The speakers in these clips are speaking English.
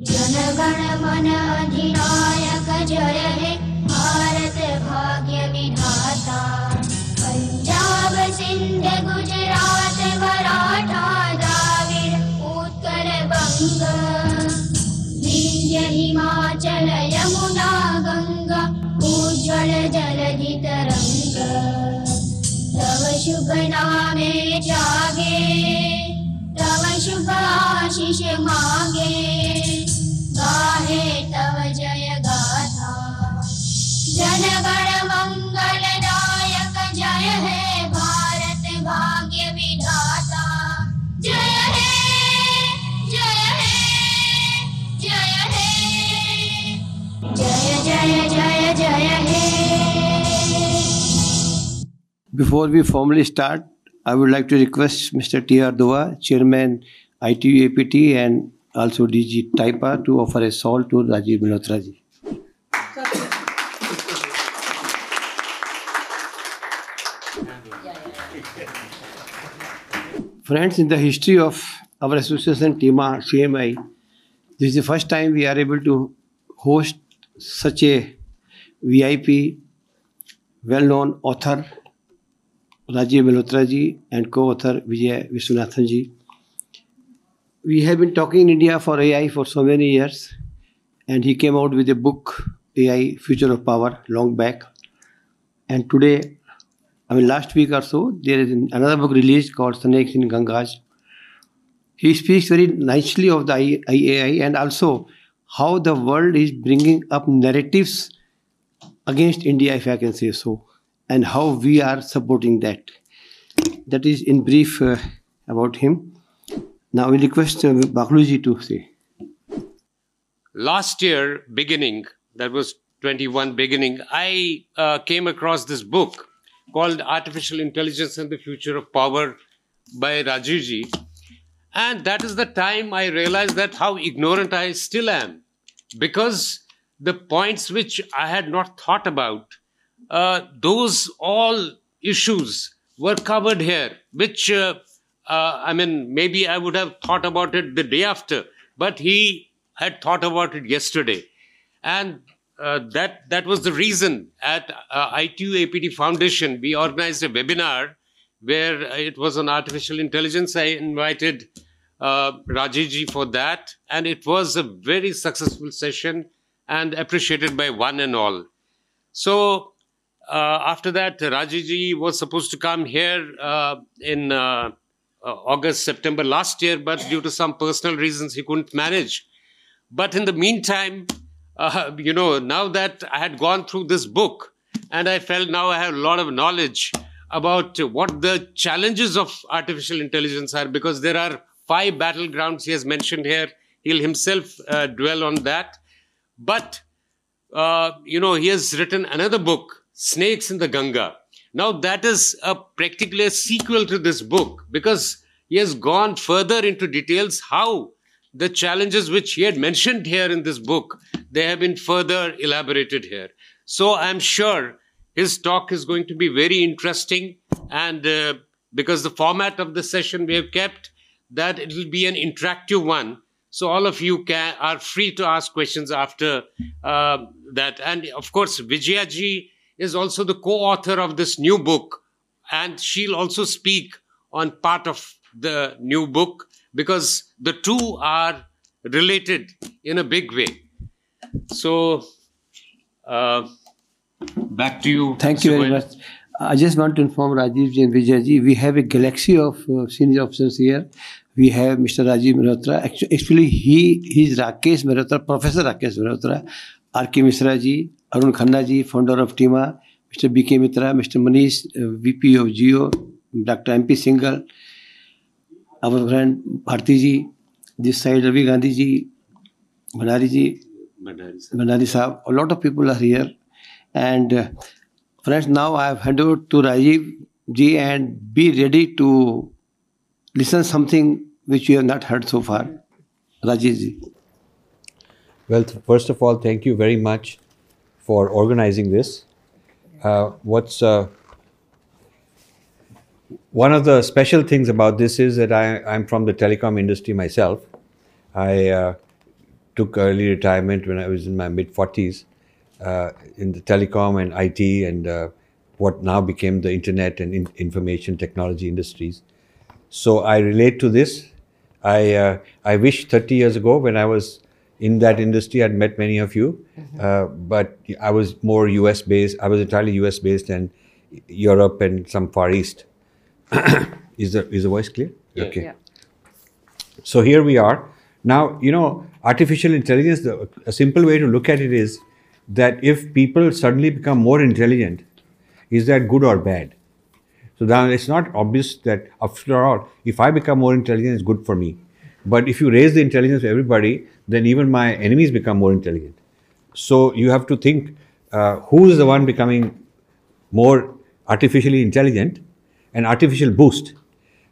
जनगण मन अधिनायक जय हे भारत भाग्य विधाता पंजाब सिंध गुजरात मराठा द्राविड उत्कल बंग विंध्य हिमाचल यमुना गंगा उज्ज्वल जलधि तरंग तव शुभ नामे जागे तव शुभ आशीष मागे हे हे हे हे हे Before we formally start, I would like to request Mr. T.R. Dua, Chairman ITU APT and also DG Taipa to offer a salt to Rajiv Malhotra ji. Friends, in the history of our association TIMA uh, CMI, this is the first time we are able to host such a VIP, well-known author Rajiv Malhotra ji and co-author Vijay Viswanathan ji. We have been talking in India for AI for so many years, and he came out with a book, AI Future of Power, long back. And today, I mean, last week or so, there is another book released called Snakes in Gangas. He speaks very nicely of the AI and also how the world is bringing up narratives against India, if I can say so, and how we are supporting that. That is in brief uh, about him. Now we request uh, Bakluji to say. last year beginning that was 21 beginning i uh, came across this book called artificial intelligence and the future of power by rajiv ji and that is the time i realized that how ignorant i still am because the points which i had not thought about uh, those all issues were covered here which uh, uh, i mean maybe i would have thought about it the day after but he had thought about it yesterday and uh, that that was the reason at uh, ITU APT Foundation we organized a webinar where it was on artificial intelligence. I invited uh, Rajiv ji for that, and it was a very successful session and appreciated by one and all. So uh, after that, Rajiv ji was supposed to come here uh, in uh, August, September last year, but due to some personal reasons, he couldn't manage. But in the meantime, uh, you know, now that I had gone through this book and I felt now I have a lot of knowledge about what the challenges of artificial intelligence are, because there are five battlegrounds he has mentioned here. He'll himself uh, dwell on that. But, uh, you know, he has written another book, Snakes in the Ganga. Now, that is a practically a sequel to this book because he has gone further into details how the challenges which he had mentioned here in this book they have been further elaborated here. So i'm sure his talk is going to be very interesting and uh, because the format of the session we have kept that it will be an interactive one. So all of you can are free to ask questions after uh, that. And of course vijaya ji is also the co-author of this new book and she'll also speak on part of the new book because the two are related in a big way. So, uh, back to you. Thank you very much. I just want to inform Rajiv ji and Vijay we have a galaxy of uh, senior officers here. We have Mr. Rajiv Malhotra. Actually, actually he he is Rakesh Malhotra, Professor Rakesh R.K. Misra ji, Arun Khanna ji, founder of TIMA, Mr. Mitra, Mr. Manish, uh, VP of Jio, Dr. M.P. Singhal, our friend Bharti ji, this side Ravi Gandhi ji, Bhandari ji. Bhandari Saab, a lot of people are here. And uh, friends, now I have handed over to Rajiv ji and be ready to listen something which you have not heard so far. Rajiv ji. Well, first of all, thank you very much for organizing this. Uh, what's uh, one of the special things about this is that I, I'm from the telecom industry myself. I uh, took early retirement when I was in my mid 40s uh, in the telecom and IT and uh, what now became the internet and in- information technology industries. So I relate to this. I uh, I wish 30 years ago when I was in that industry I'd met many of you, uh, but I was more US based. I was entirely US based and Europe and some Far East. is the is the voice clear? Okay. Yeah. So here we are. Now, you know, artificial intelligence, the, a simple way to look at it is that if people suddenly become more intelligent, is that good or bad? So now it's not obvious that after all, if I become more intelligent, it's good for me. But if you raise the intelligence of everybody, then even my enemies become more intelligent. So you have to think uh, who is the one becoming more artificially intelligent, an artificial boost.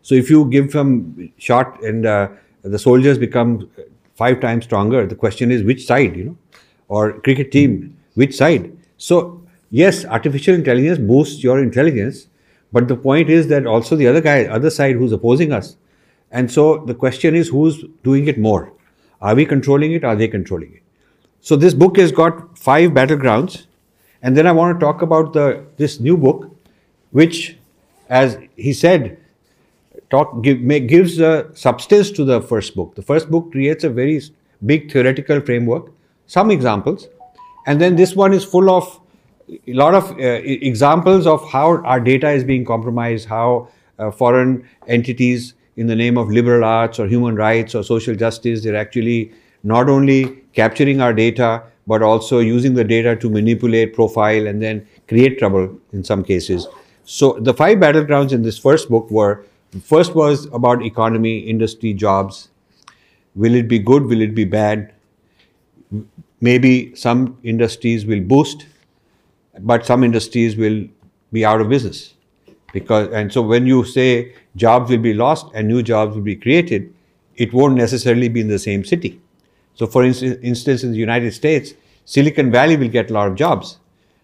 So if you give some shot and uh, the soldiers become five times stronger, the question is which side, you know, or cricket team, which side. So yes, artificial intelligence boosts your intelligence, but the point is that also the other guy, other side who's opposing us. And so the question is who's doing it more? Are we controlling it? Are they controlling it? So this book has got five battlegrounds, and then I want to talk about the this new book, which, as he said, talk give, make, gives a substance to the first book. The first book creates a very big theoretical framework, some examples, and then this one is full of a lot of uh, examples of how our data is being compromised, how uh, foreign entities, in the name of liberal arts or human rights or social justice, they're actually not only capturing our data but also using the data to manipulate, profile, and then create trouble in some cases. So the five battlegrounds in this first book were first was about economy, industry, jobs. Will it be good? Will it be bad? Maybe some industries will boost, but some industries will be out of business because and so when you say jobs will be lost and new jobs will be created it won't necessarily be in the same city. So for instance, instance in the united states silicon valley will get a lot of jobs.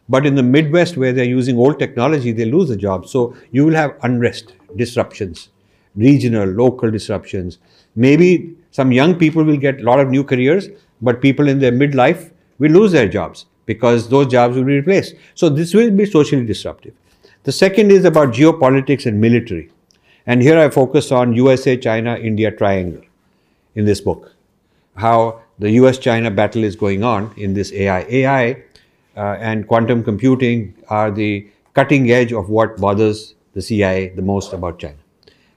But in the midwest where they're using old technology they lose the jobs. So you will have unrest disruptions regional local disruptions. Maybe some young people will get a lot of new careers but people in their midlife will lose their jobs because those jobs will be replaced. So this will be socially disruptive the second is about geopolitics and military. And here I focus on USA, China, India triangle in this book. How the US China battle is going on in this AI. AI uh, and quantum computing are the cutting edge of what bothers the CIA the most about China.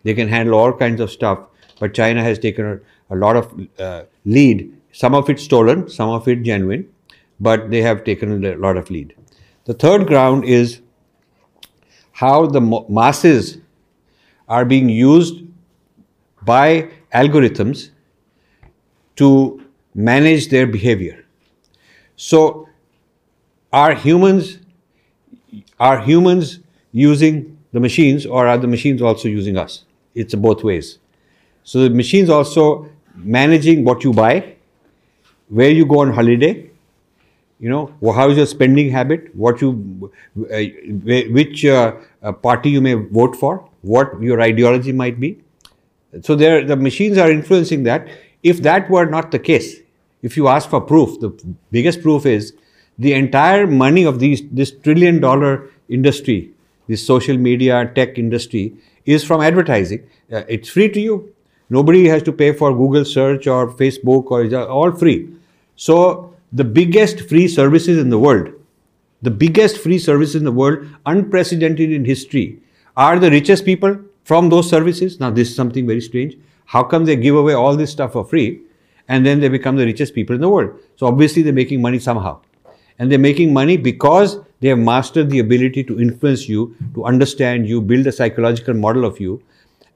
They can handle all kinds of stuff, but China has taken a, a lot of uh, lead. Some of it stolen, some of it genuine, but they have taken a lot of lead. The third ground is how the masses are being used by algorithms to manage their behavior. So, are humans are humans using the machines, or are the machines also using us? It's both ways. So the machines also managing what you buy, where you go on holiday, you know how is your spending habit? What you uh, which uh, uh, party you may vote for? What your ideology might be? So there the machines are influencing that. If that were not the case if you ask for proof the biggest proof is the entire money of these this trillion dollar industry this social media tech industry is from advertising. Uh, it's free to you. Nobody has to pay for google search or facebook or all free. So the biggest free services in the world, the biggest free services in the world, unprecedented in history, are the richest people from those services. Now, this is something very strange. How come they give away all this stuff for free and then they become the richest people in the world? So, obviously, they're making money somehow. And they're making money because they have mastered the ability to influence you, to understand you, build a psychological model of you,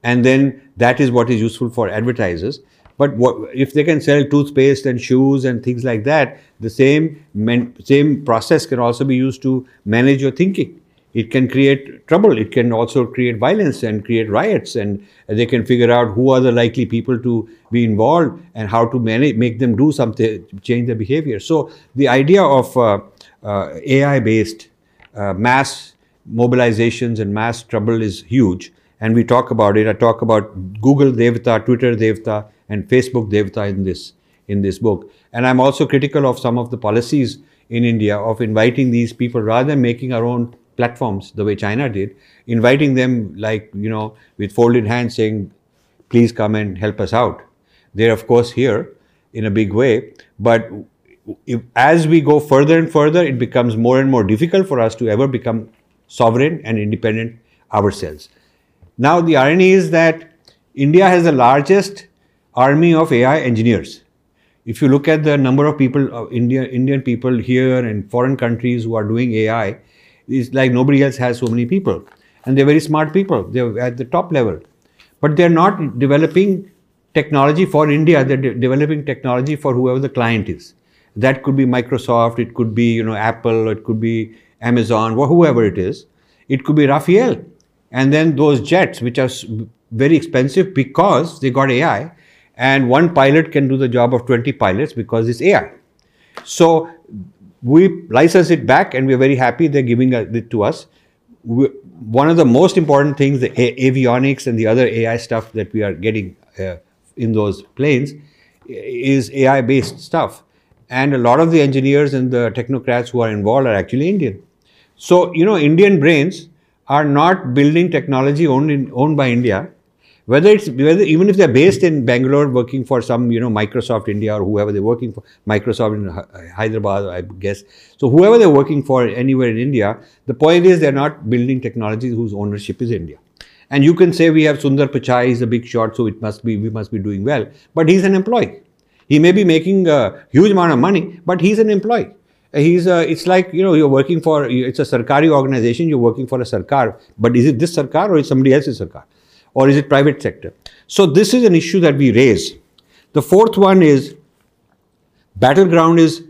and then that is what is useful for advertisers. But what, if they can sell toothpaste and shoes and things like that, the same men, same process can also be used to manage your thinking. It can create trouble. It can also create violence and create riots, and they can figure out who are the likely people to be involved and how to manage, make them do something, change their behavior. So the idea of uh, uh, AI-based uh, mass mobilizations and mass trouble is huge and we talk about it. I talk about Google Devta, Twitter Devta, and Facebook Devta in this in this book. And I'm also critical of some of the policies in India of inviting these people rather than making our own platforms the way China did, inviting them like, you know, with folded hands saying, please come and help us out. They're, of course, here in a big way, but if, as we go further and further, it becomes more and more difficult for us to ever become sovereign and independent ourselves. Now, the irony is that India has the largest army of AI engineers. If you look at the number of people, uh, India, Indian people here and foreign countries who are doing AI, it's like nobody else has so many people. And they're very smart people. They're at the top level. But they're not developing technology for India. They're de- developing technology for whoever the client is. That could be Microsoft, it could be you know Apple, it could be Amazon, or whoever it is. It could be Rafale. And then those jets, which are very expensive because they got AI, and one pilot can do the job of 20 pilots because it's AI. So we license it back and we're very happy they're giving it to us. We, one of the most important things, the avionics and the other AI stuff that we are getting uh, in those planes is AI based stuff. And a lot of the engineers and the technocrats who are involved are actually Indian. So, you know, Indian brains are not building technology owned, in, owned by India whether it's whether even if they're based in Bangalore working for some you know Microsoft India or whoever they're working for Microsoft in Hyderabad I guess. So whoever they're working for anywhere in India the point is they're not building technologies whose ownership is India. And you can say we have Sundar Pichai he's a big shot so it must be we must be doing well. But he's an employee. He may be making a huge amount of money but he's an employee. He's a, it's like you know you're working for it's a sarkari organization you're working for a sarkar. But is it this sarkar or is somebody else's sarkar or is it private sector? So this is an issue that we raise. The fourth one is battleground is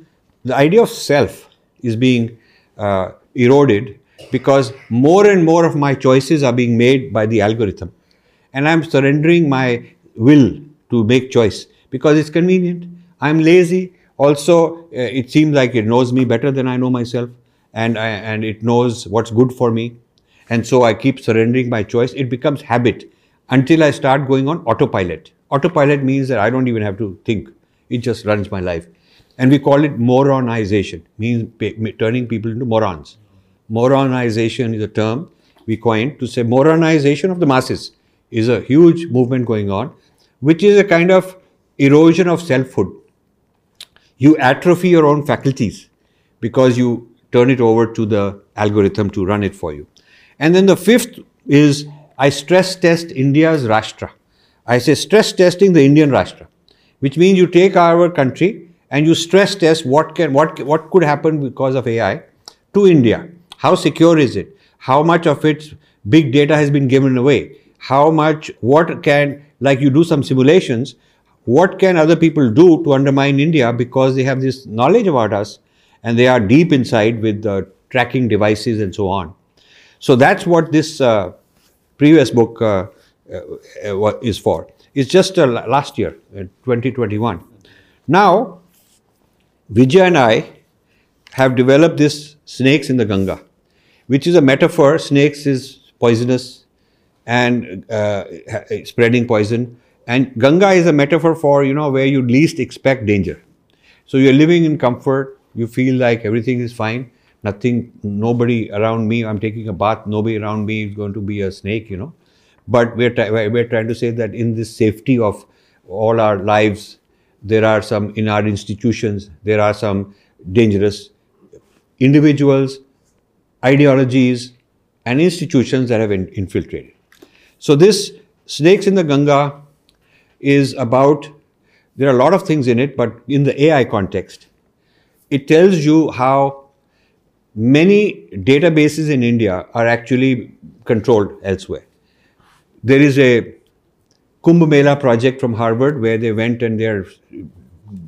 the idea of self is being uh, eroded because more and more of my choices are being made by the algorithm and i'm surrendering my will to make choice because it's convenient i'm lazy also uh, it seems like it knows me better than i know myself and I, and it knows what's good for me and so I keep surrendering my choice. It becomes habit until I start going on autopilot. Autopilot means that I don't even have to think. It just runs my life. And we call it moronization, means turning people into morons. Moronization is a term we coined to say moronization of the masses is a huge movement going on, which is a kind of erosion of selfhood. You atrophy your own faculties because you turn it over to the algorithm to run it for you. And then the fifth is I stress test India's Rashtra. I say stress testing the Indian Rashtra, which means you take our country and you stress test what can what what could happen because of AI to India. How secure is it? How much of its big data has been given away? How much what can like you do some simulations? What can other people do to undermine India because they have this knowledge about us and they are deep inside with the tracking devices and so on. So that's what this uh, previous book uh, uh, is for. It's just uh, last year, 2021. Now, Vijay and I have developed this snakes in the Ganga, which is a metaphor. Snakes is poisonous and uh, spreading poison, and Ganga is a metaphor for you know where you least expect danger. So you're living in comfort. You feel like everything is fine nothing, nobody around me, I'm taking a bath, nobody around me is going to be a snake, you know. But we're, we're trying to say that in this safety of all our lives, there are some, in our institutions, there are some dangerous individuals, ideologies, and institutions that have in, infiltrated. So, this Snakes in the Ganga is about, there are a lot of things in it, but in the AI context, it tells you how many databases in India are actually controlled elsewhere. There is a Kumbh Mela project from Harvard where they went and they're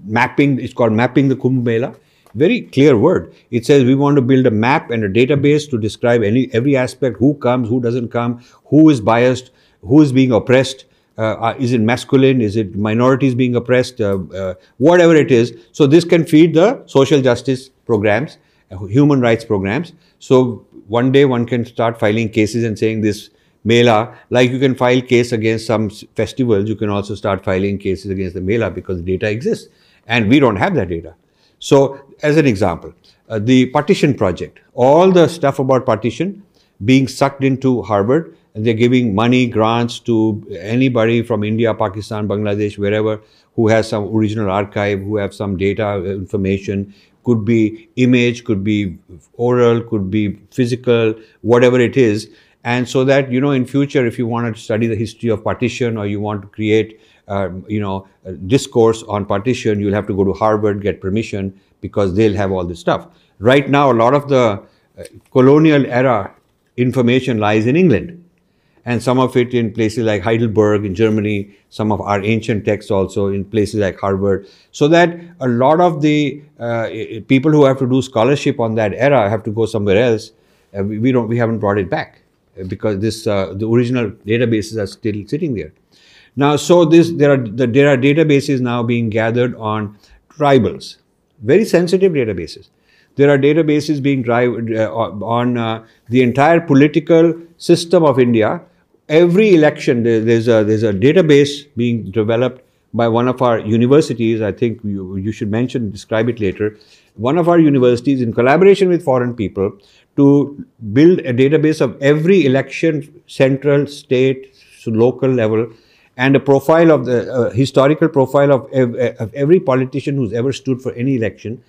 mapping, it's called Mapping the Kumbh Mela. Very clear word. It says we want to build a map and a database to describe any every aspect who comes, who doesn't come, who is biased, who is being oppressed, uh, uh is it masculine, is it minorities being oppressed, uh, uh, whatever it is. So, this can feed the social justice programs human rights programs. So one day one can start filing cases and saying this Mela, like you can file case against some festivals, you can also start filing cases against the Mela because the data exists. and we don't have that data. So, as an example, uh, the partition project, all the stuff about partition being sucked into Harvard, and they're giving money, grants to anybody from India, Pakistan, Bangladesh, wherever, who has some original archive, who have some data uh, information, could be image, could be oral, could be physical, whatever it is. And so that, you know, in future, if you want to study the history of partition or you want to create, um, you know, discourse on partition, you'll have to go to Harvard, get permission because they'll have all this stuff. Right now, a lot of the uh, colonial era information lies in England and some of it in places like Heidelberg in Germany, some of our ancient texts also in places like Harvard. So that a lot of the uh, people who have to do scholarship on that era have to go somewhere else. Uh, we, don't, we haven't brought it back because this uh, the original databases are still sitting there. Now, so this there are the, there are databases now being gathered on tribals, very sensitive databases. There are databases being drive, uh, on uh, the entire political system of India every election there's a there's a database being developed by one of our universities. I think you, you should mention describe it later. One of our universities in collaboration with foreign people to build a database of every election central state local level and a profile of the uh, historical profile of, ev- of every politician who's ever stood for any election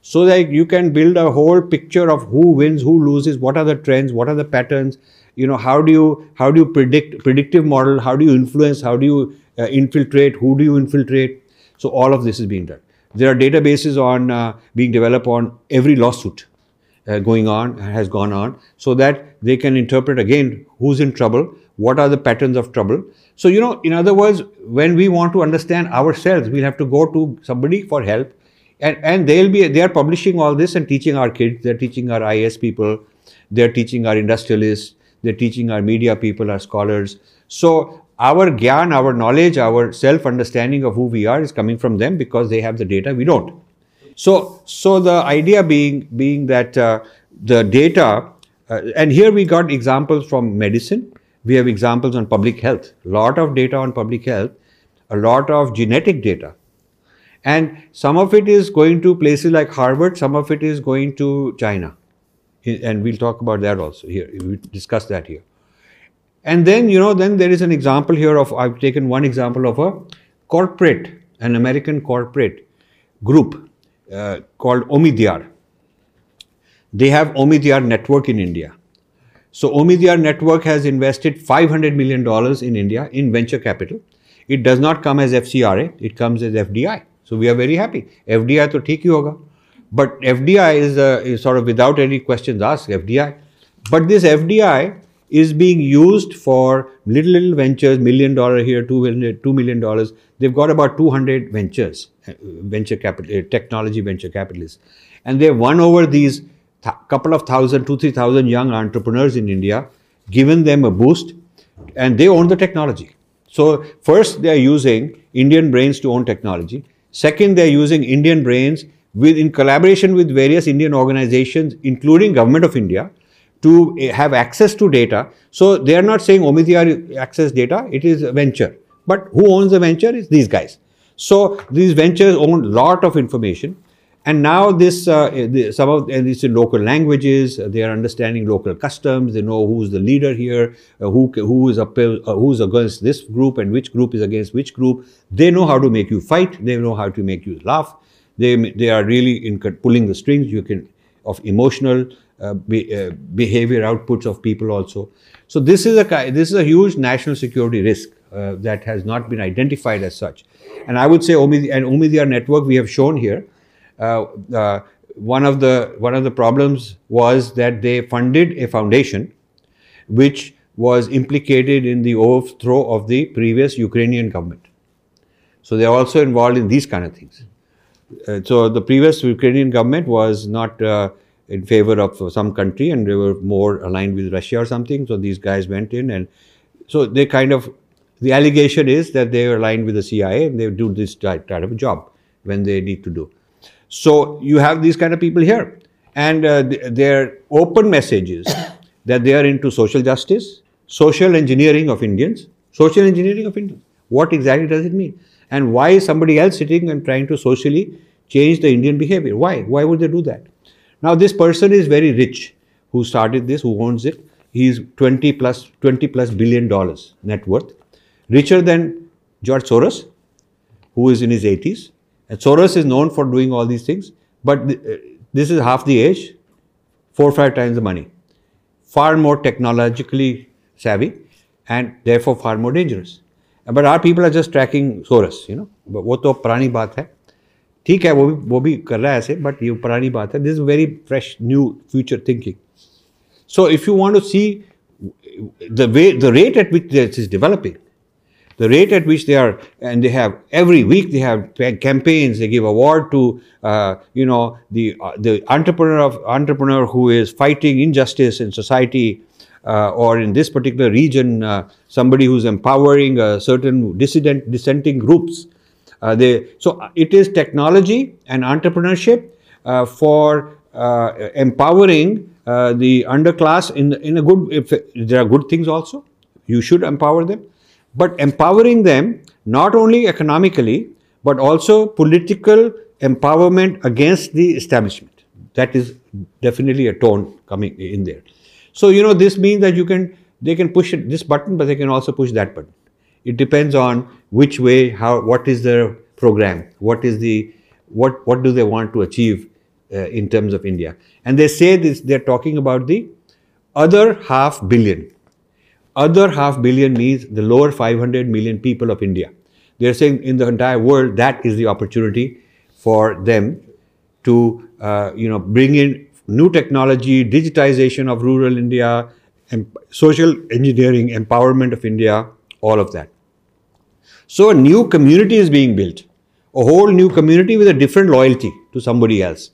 so that you can build a whole picture of who wins who loses what are the trends what are the patterns you know how do you how do you predict predictive model how do you influence how do you uh, infiltrate who do you infiltrate? So all of this is being done. There are databases on uh, being developed on every lawsuit uh, going on has gone on so that they can interpret again who's in trouble what are the patterns of trouble. So you know in other words when we want to understand ourselves we'll have to go to somebody for help and and they'll be they are publishing all this and teaching our kids they're teaching our is people they're teaching our industrialists they're teaching our media people, our scholars. So our gyan, our knowledge, our self-understanding of who we are is coming from them because they have the data, we don't. So, so the idea being being that uh, the data, uh, and here we got examples from medicine. We have examples on public health. A lot of data on public health, a lot of genetic data, and some of it is going to places like Harvard. Some of it is going to China and we'll talk about that also here. We discuss that here. And then, you know, then there is an example here of, I've taken one example of a corporate, an American corporate group uh, called Omidyar. They have Omidyar Network in India. So Omidyar Network has invested $500 million in India in venture capital. It does not come as FCRA, it comes as FDI. So we are very happy. FDI to theek hi hoga. But FDI is, uh, is sort of without any questions asked, FDI. But this FDI is being used for little little ventures, million dollar here, two million, dollars. They've got about 200 ventures, uh, venture capital, uh, technology venture capitalists, and they've won over these th- couple of thousand, two three thousand young entrepreneurs in India, given them a boost, and they own the technology. So first they are using Indian brains to own technology. Second, they are using Indian brains with in collaboration with various Indian organizations, including Government of India, to eh, have access to data. So they are not saying Omidyar access data, it is a venture. But who owns the venture is these guys. So these ventures own a lot of information. And now this, uh, the, some of and these local languages, they are understanding local customs. They know who's the leader here, uh, who who is up, uh, who's against this group, and which group is against which group. They know how to make you fight. They know how to make you laugh. They, they are really in pulling the strings. You can of emotional uh, be, uh, behavior outputs of people also. So this is a this is a huge national security risk uh, that has not been identified as such. And I would say and Omidyar network we have shown here. Uh, uh, one of the one of the problems was that they funded a foundation, which was implicated in the overthrow of the previous Ukrainian government. So they are also involved in these kind of things so the previous Ukrainian government was not uh, in favor of some country and they were more aligned with Russia or something. So these guys went in and so they kind of, the allegation is that they are aligned with the CIA and they do this type of job when they need to do. So you have these kind of people here and uh, their open messages that they are into social justice, social engineering of Indians, social engineering of Indians. What exactly does it mean? And why is somebody else sitting and trying to socially change the Indian behavior? Why? Why would they do that? Now, this person is very rich who started this, who owns it. He's 20 plus, 20 plus billion dollars net worth, richer than George Soros, who is in his 80s. And Soros is known for doing all these things, but th- uh, this is half the age, four or five times the money. Far more technologically savvy and therefore far more dangerous. But our people are just tracking Soros, you know. But वो तो पुरानी बात है ठीक है वो भी वो भी कर रहा है ऐसे बट ये पुरानी बात है this very fresh new future thinking so if you want to see the way the rate at which this is developing the rate at which they are and they have every week they have ca- campaigns they give award to uh, you know the uh, the entrepreneur of entrepreneur who is fighting injustice in society uh, or in this particular region uh, somebody who's empowering a certain dissident dissenting groups uh, they so it is technology and entrepreneurship uh, for uh, empowering uh, the underclass in in a good if there are good things also you should empower them. But empowering them not only economically but also political empowerment against the establishment. That is definitely a tone coming in there so you know this means that you can they can push it, this button but they can also push that button. It depends on which way how what is their program what is the what what do they want to achieve uh, in terms of india. And they say this they're talking about the other half billion. Other half billion means the lower 500 million people of India. They're saying in the entire world that is the opportunity for them to uh, you know bring in new technology, digitization of rural India, social engineering, empowerment of India, all of that. So a new community is being built, a whole new community with a different loyalty to somebody else.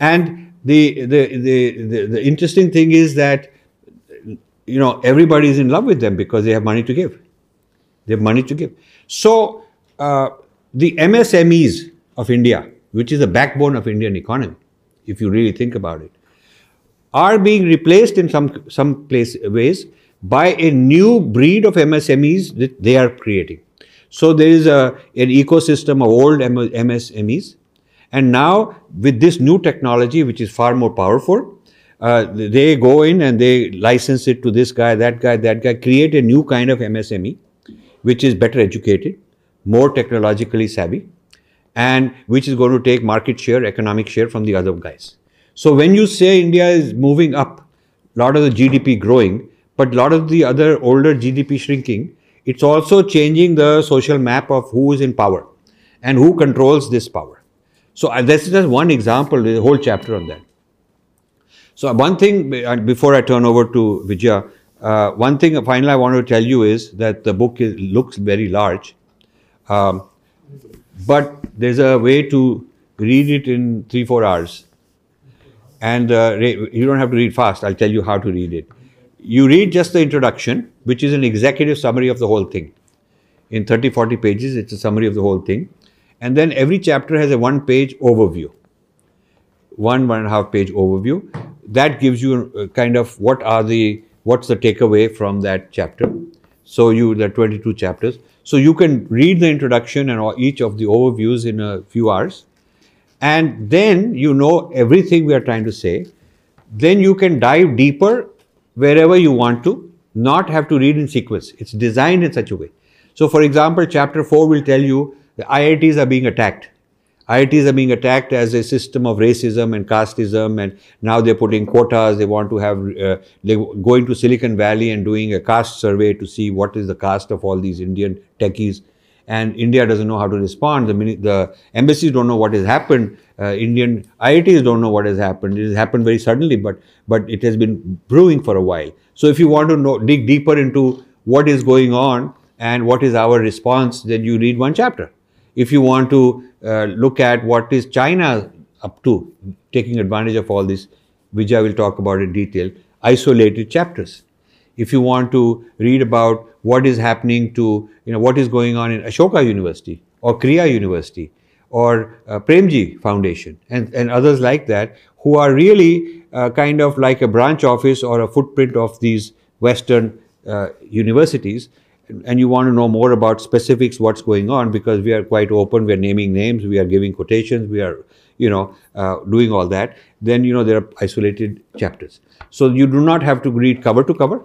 And the the the, the, the interesting thing is that you know everybody is in love with them because they have money to give they have money to give so uh, the msmes of india which is the backbone of indian economy if you really think about it are being replaced in some some place ways by a new breed of msmes that they are creating. So there is a, an ecosystem of old msmes and now with this new technology which is far more powerful uh, they go in and they license it to this guy, that guy, that guy, create a new kind of MSME, which is better educated, more technologically savvy, and which is going to take market share, economic share from the other guys. So when you say India is moving up, a lot of the GDP growing, but a lot of the other older GDP shrinking, it's also changing the social map of who is in power and who controls this power. So uh, this is just one example, there's a whole chapter on that. So one thing uh, before I turn over to Vijaya, uh, one thing finally I want to tell you is that the book is, looks very large, um, but there's a way to read it in three four hours, and uh, you don't have to read fast. I'll tell you how to read it. You read just the introduction, which is an executive summary of the whole thing. In 30 40 pages, it's a summary of the whole thing, and then every chapter has a one page overview, one one and a half page overview that gives you a kind of what are the what's the takeaway from that chapter so you are 22 chapters so you can read the introduction and each of the overviews in a few hours. And then you know everything we are trying to say. Then you can dive deeper wherever you want to not have to read in sequence. It's designed in such a way. So for example chapter 4 will tell you the iits are being attacked IITs are being attacked as a system of racism and casteism, and now they're putting quotas. They want to have uh, going to Silicon Valley and doing a caste survey to see what is the caste of all these Indian techies. And India doesn't know how to respond. The, the embassies don't know what has happened. Uh, Indian IITs don't know what has happened. It has happened very suddenly, but but it has been brewing for a while. So if you want to know, dig deeper into what is going on and what is our response, then you read one chapter. If you want to uh, look at what is China up to, taking advantage of all this, which I will talk about in detail, isolated chapters. If you want to read about what is happening to, you know, what is going on in Ashoka University or Krea University or uh, Premji Foundation and, and others like that, who are really uh, kind of like a branch office or a footprint of these Western uh, universities, and you want to know more about specifics, what's going on, because we are quite open, we are naming names, we are giving quotations, we are, you know, uh, doing all that, then, you know, there are isolated chapters. So you do not have to read cover to cover.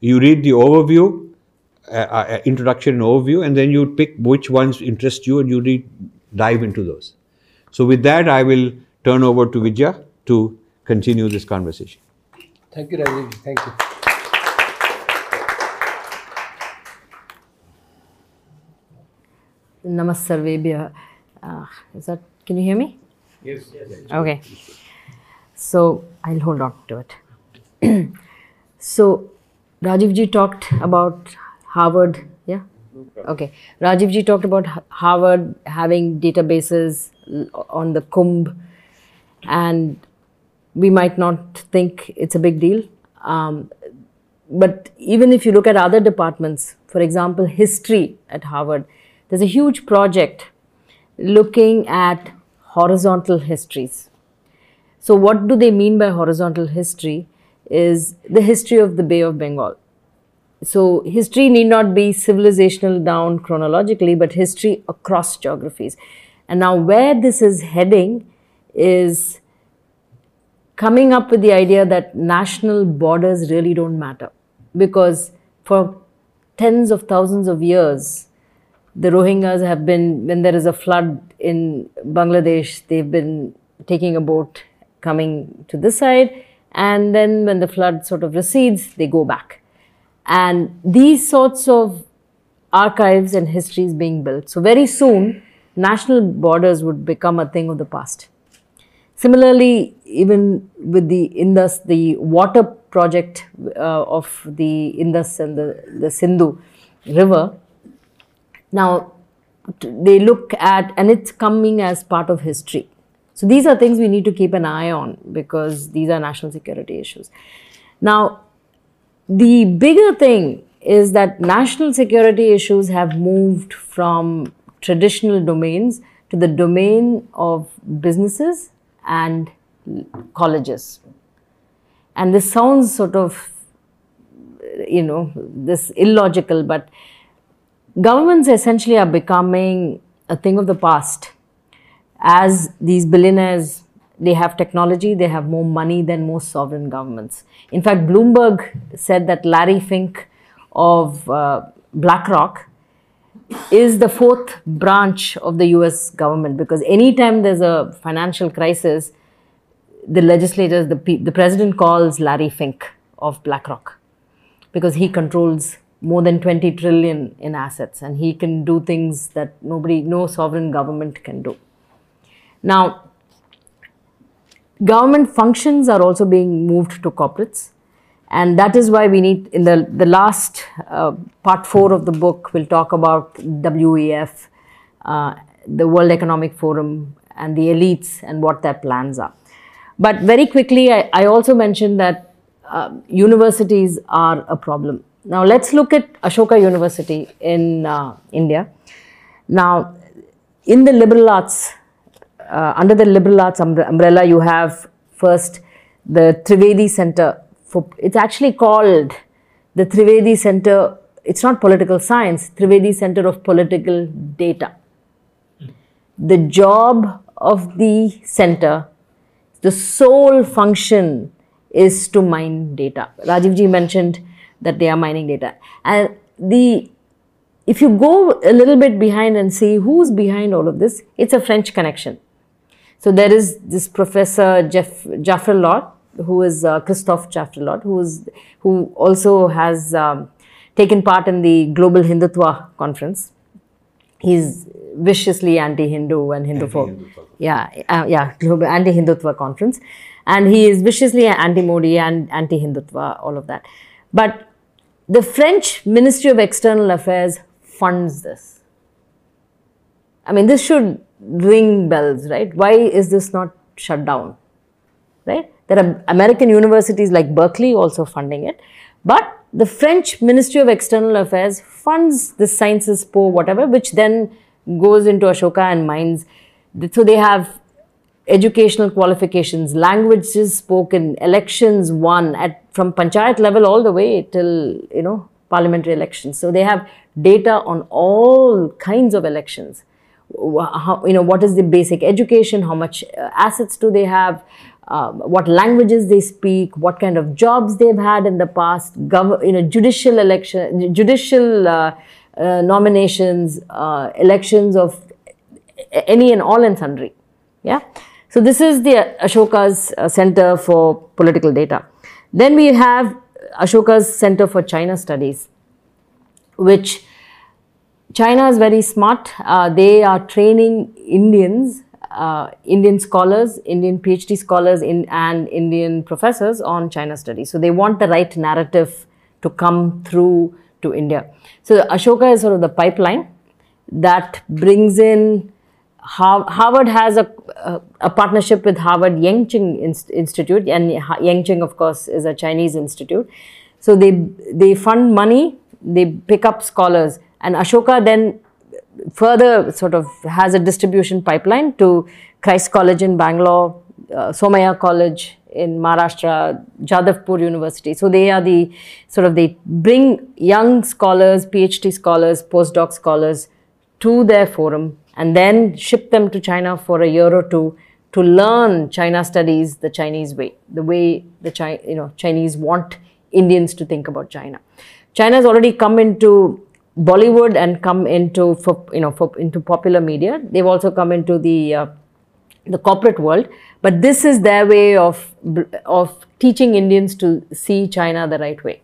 You read the overview, uh, uh, introduction and overview, and then you pick which ones interest you and you read, dive into those. So with that, I will turn over to Vijaya to continue this conversation. Thank you, Rajiv. Thank you. Namassarvebhya. Uh, is that, can you hear me? Yes. Yes. Okay. So I'll hold on to it. so Rajivji talked about Harvard. Yeah. Okay. Rajivji talked about Harvard having databases on the Kumbh, and we might not think it's a big deal. Um, but even if you look at other departments, for example, history at Harvard, there's a huge project looking at horizontal histories. So, what do they mean by horizontal history? Is the history of the Bay of Bengal. So, history need not be civilizational down chronologically, but history across geographies. And now, where this is heading is coming up with the idea that national borders really don't matter because for tens of thousands of years the rohingyas have been when there is a flood in bangladesh they've been taking a boat coming to this side and then when the flood sort of recedes they go back. And these sorts of archives and histories being built. So very soon national borders would become a thing of the past. Similarly, even with the Indus, the water project uh, of the Indus and the, the Sindhu river, now they look at, and it's coming as part of history. So these are things we need to keep an eye on because these are national security issues. Now, the bigger thing is that national security issues have moved from traditional domains to the domain of businesses and colleges. And this sounds sort of, you know, this illogical, but governments essentially are becoming a thing of the past. As these billionaires, they have technology, they have more money than most sovereign governments. In fact, Bloomberg said that Larry Fink of uh, BlackRock is the fourth branch of the US government because anytime there's a financial crisis, the legislators, the, the president calls Larry Fink of BlackRock because he controls more than 20 trillion in assets and he can do things that nobody, no sovereign government can do. Now, government functions are also being moved to corporates and that is why we need in the the last uh, part 4 of the book we'll talk about WEF uh, the World Economic Forum and the elites and what their plans are but very quickly I, I also mentioned that uh, universities are a problem now let's look at Ashoka University in uh, India. Now in the liberal arts uh, under the liberal arts umbrella you have first the Trivedi Center for it's actually called the Trivedi Center it's not political science Trivedi Center of Political Data. The job of the center the sole function is to mine data. Rajivji mentioned that they are mining data and the if you go a little bit behind and see who's behind all of this it's a French connection so there is this professor Jeff Jaffrelot, who is uh, Christophe Jaffrelot, who is who also has um, taken part in the Global Hindutva conference. He's viciously anti-Hindu and Hindu-phobic. Yeah, uh, yeah, global anti-Hindutva conference, and he is viciously anti-Modi and anti-Hindutva, all of that. But the French Ministry of External Affairs funds this. I mean, this should ring bells, right? Why is this not shut down? Right? There are American universities like Berkeley also funding it, but the French Ministry of External Affairs funds the sciences po whatever, which then goes into Ashoka and mines. So they have educational qualifications, languages spoken, elections won at from panchayat level all the way till you know parliamentary elections. So they have data on all kinds of elections. How, you know, what is the basic education? How much uh, assets do they have? Um, what languages they speak? What kind of jobs they've had in the past? Gov- you know, judicial election, judicial uh, uh, nominations, uh, elections of any and all and sundry. Yeah. So this is the Ashoka's uh, Center for Political Data. Then we have Ashoka's Center for China Studies, which China is very smart. Uh, they are training Indians, uh, Indian scholars, Indian PhD scholars, in, and Indian professors on China studies. So they want the right narrative to come through to India. So Ashoka is sort of the pipeline that brings in. Har- Harvard has a, a, a partnership with Harvard Yenching Inst- Institute, and Yenching, of course, is a Chinese institute. So they they fund money, they pick up scholars, and Ashoka then further sort of has a distribution pipeline to Christ College in Bangalore, uh, Somaiya College in Maharashtra, Jadavpur University. So they are the sort of they bring young scholars, PhD scholars, postdoc scholars to their forum and then ship them to China for a year or two to learn China studies the Chinese way, the way the Chi- you know Chinese want Indians to think about China. China has already come into Bollywood and come into for, you know for, into popular media. They've also come into the uh, the corporate world, but this is their way of of teaching Indians to see China the right way,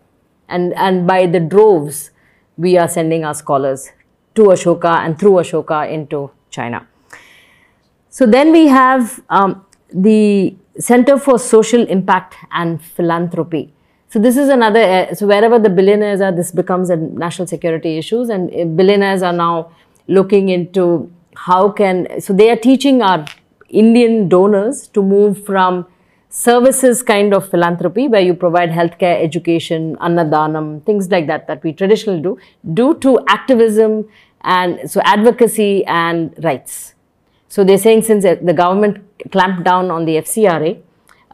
and and by the droves, we are sending our scholars to Ashoka and through Ashoka into China. So then we have um, the Center for Social Impact and Philanthropy. So this is another. Uh, so wherever the billionaires are, this becomes a national security issues, and uh, billionaires are now looking into how can. So they are teaching our Indian donors to move from services kind of philanthropy where you provide healthcare, education, annadanam, things like that that we traditionally do, do to activism and so advocacy and rights. So they're saying since the government clamped down on the FCRA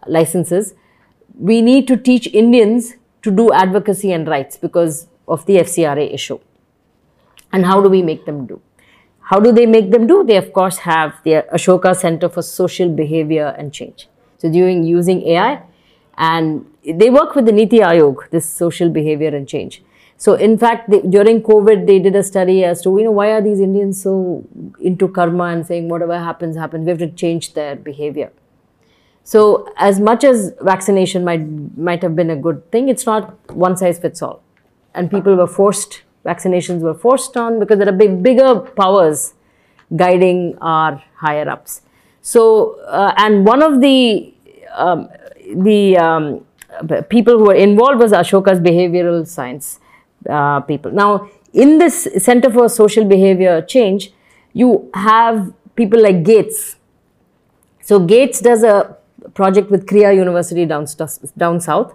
licenses, we need to teach Indians to do advocacy and rights because of the FCRA issue. And how do we make them do? How do they make them do? They of course have the Ashoka Center for Social Behavior and Change. So doing using AI and they work with the Niti Aayog, this social behavior and change. So in fact, they, during COVID, they did a study as to, you know, why are these Indians so into karma and saying whatever happens, happens. We have to change their behavior. So as much as vaccination might might have been a good thing, it's not one size fits all. And people were forced, vaccinations were forced on because there are big, bigger powers guiding our higher ups. So, uh, and one of the um, the um, people who were involved was Ashoka's behavioral science uh, people. Now, in this Center for Social Behavior Change, you have people like Gates. So Gates does a project with Krea University down, down south,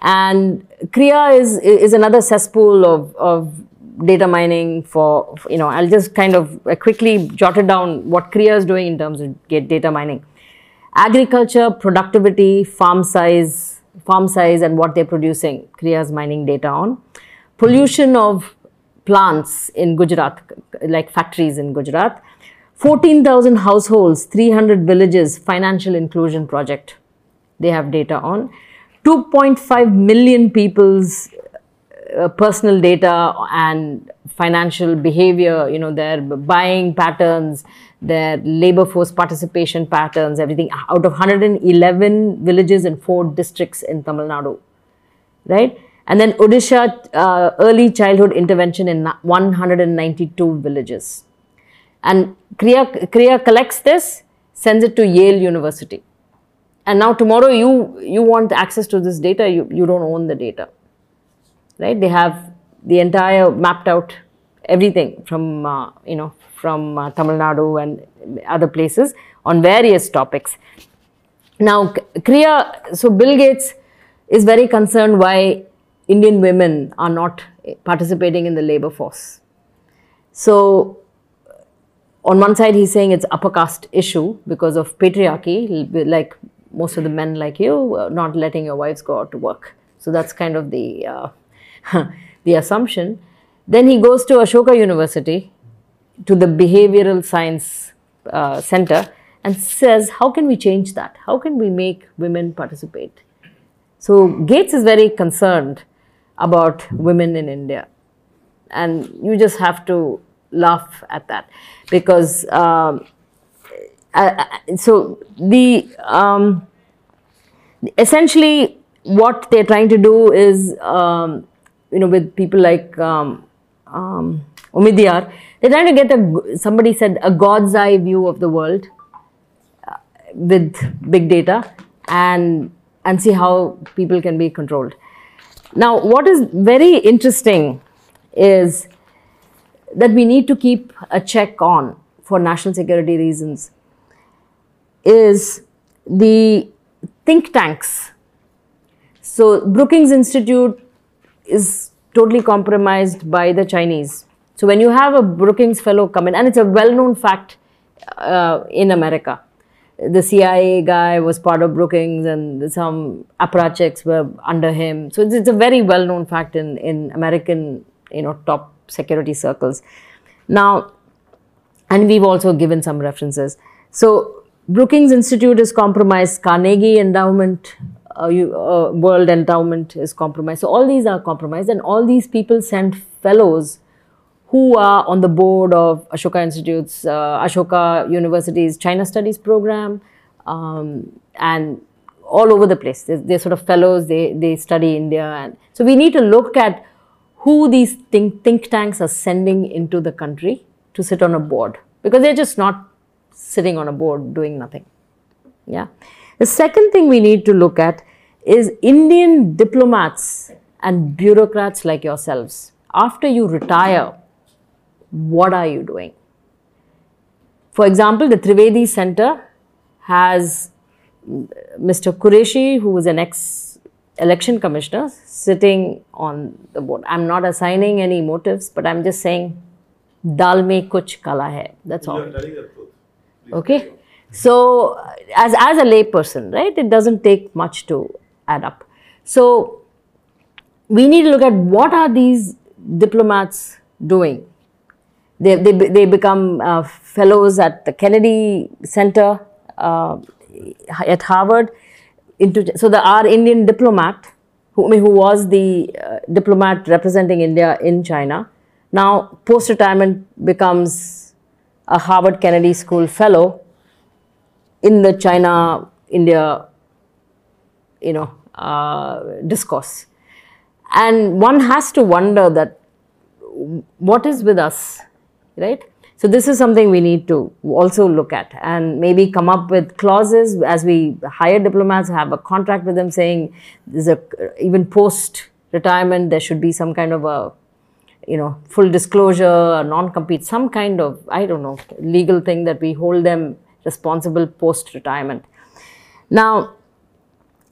and Krea is is another cesspool of, of data mining for you know I'll just kind of quickly jot it down what Krea is doing in terms of data mining. Agriculture, productivity, farm size, farm size, and what they're producing. Krea is mining data on pollution of plants in Gujarat, like factories in Gujarat. 14,000 households, 300 villages, financial inclusion project. They have data on 2.5 million people's uh, personal data and financial behavior, you know, their buying patterns, their labor force participation patterns, everything out of 111 villages and four districts in Tamil Nadu, right? And then Odisha uh, early childhood intervention in 192 villages. And Krea, Krea collects this, sends it to Yale University. And now tomorrow you, you want access to this data, you, you don't own the data. Right? They have the entire mapped out everything from, uh, you know, from uh, Tamil Nadu and other places on various topics. Now, Krea, so Bill Gates is very concerned why Indian women are not participating in the labor force. So, on one side, he's saying it's upper caste issue because of patriarchy, like most of the men like you, not letting your wives go out to work. So that's kind of the uh, the assumption. Then he goes to Ashoka University, to the Behavioral Science uh, Center, and says, How can we change that? How can we make women participate? So Gates is very concerned about women in India. And you just have to laugh at that because um, uh, uh, so the um, essentially what they're trying to do is um, you know with people like um, um, Omidyar, they're trying to get a somebody said a god's eye view of the world uh, with big data and and see how people can be controlled. Now, what is very interesting is that we need to keep a check on for national security reasons is the think tanks. So, Brookings Institute is totally compromised by the Chinese. So, when you have a Brookings fellow come in, and it's a well known fact uh, in America, the CIA guy was part of Brookings and some apparatchiks were under him. So, it's, it's a very well known fact in, in American you know, top security circles. Now, and we've also given some references. So, Brookings Institute is compromised, Carnegie Endowment, uh, you, uh, World Endowment is compromised. So, all these are compromised, and all these people send fellows who are on the board of Ashoka Institute's, uh, Ashoka University's China Studies program, um, and all over the place. They're, they're, sort of fellows, they, they study India. And so, we need to look at who these think, think tanks are sending into the country to sit on a board because they're just not sitting on a board doing nothing. Yeah. The second thing we need to look at is Indian diplomats and bureaucrats like yourselves. After you retire, what are you doing? For example, the Trivedi Center has Mr. Qureshi, who was an ex election commissioner, sitting on the board. I'm not assigning any motives, but I'm just saying, dal mein kuch kala hai. That's all. Okay. So, as, as a layperson, right, it doesn't take much to add up. So, we need to look at what are these diplomats doing. They, they, they become uh, fellows at the Kennedy Center uh, at Harvard. Into, so, the, our Indian diplomat, who, who was the uh, diplomat representing India in China, now post retirement becomes a Harvard Kennedy School fellow in the China India, you know, uh, discourse. And one has to wonder that what is with us, right? So this is something we need to also look at and maybe come up with clauses as we hire diplomats, have a contract with them saying there's a even post retirement there should be some kind of a you know full disclosure, non-compete, some kind of I don't know legal thing that we hold them responsible post retirement. Now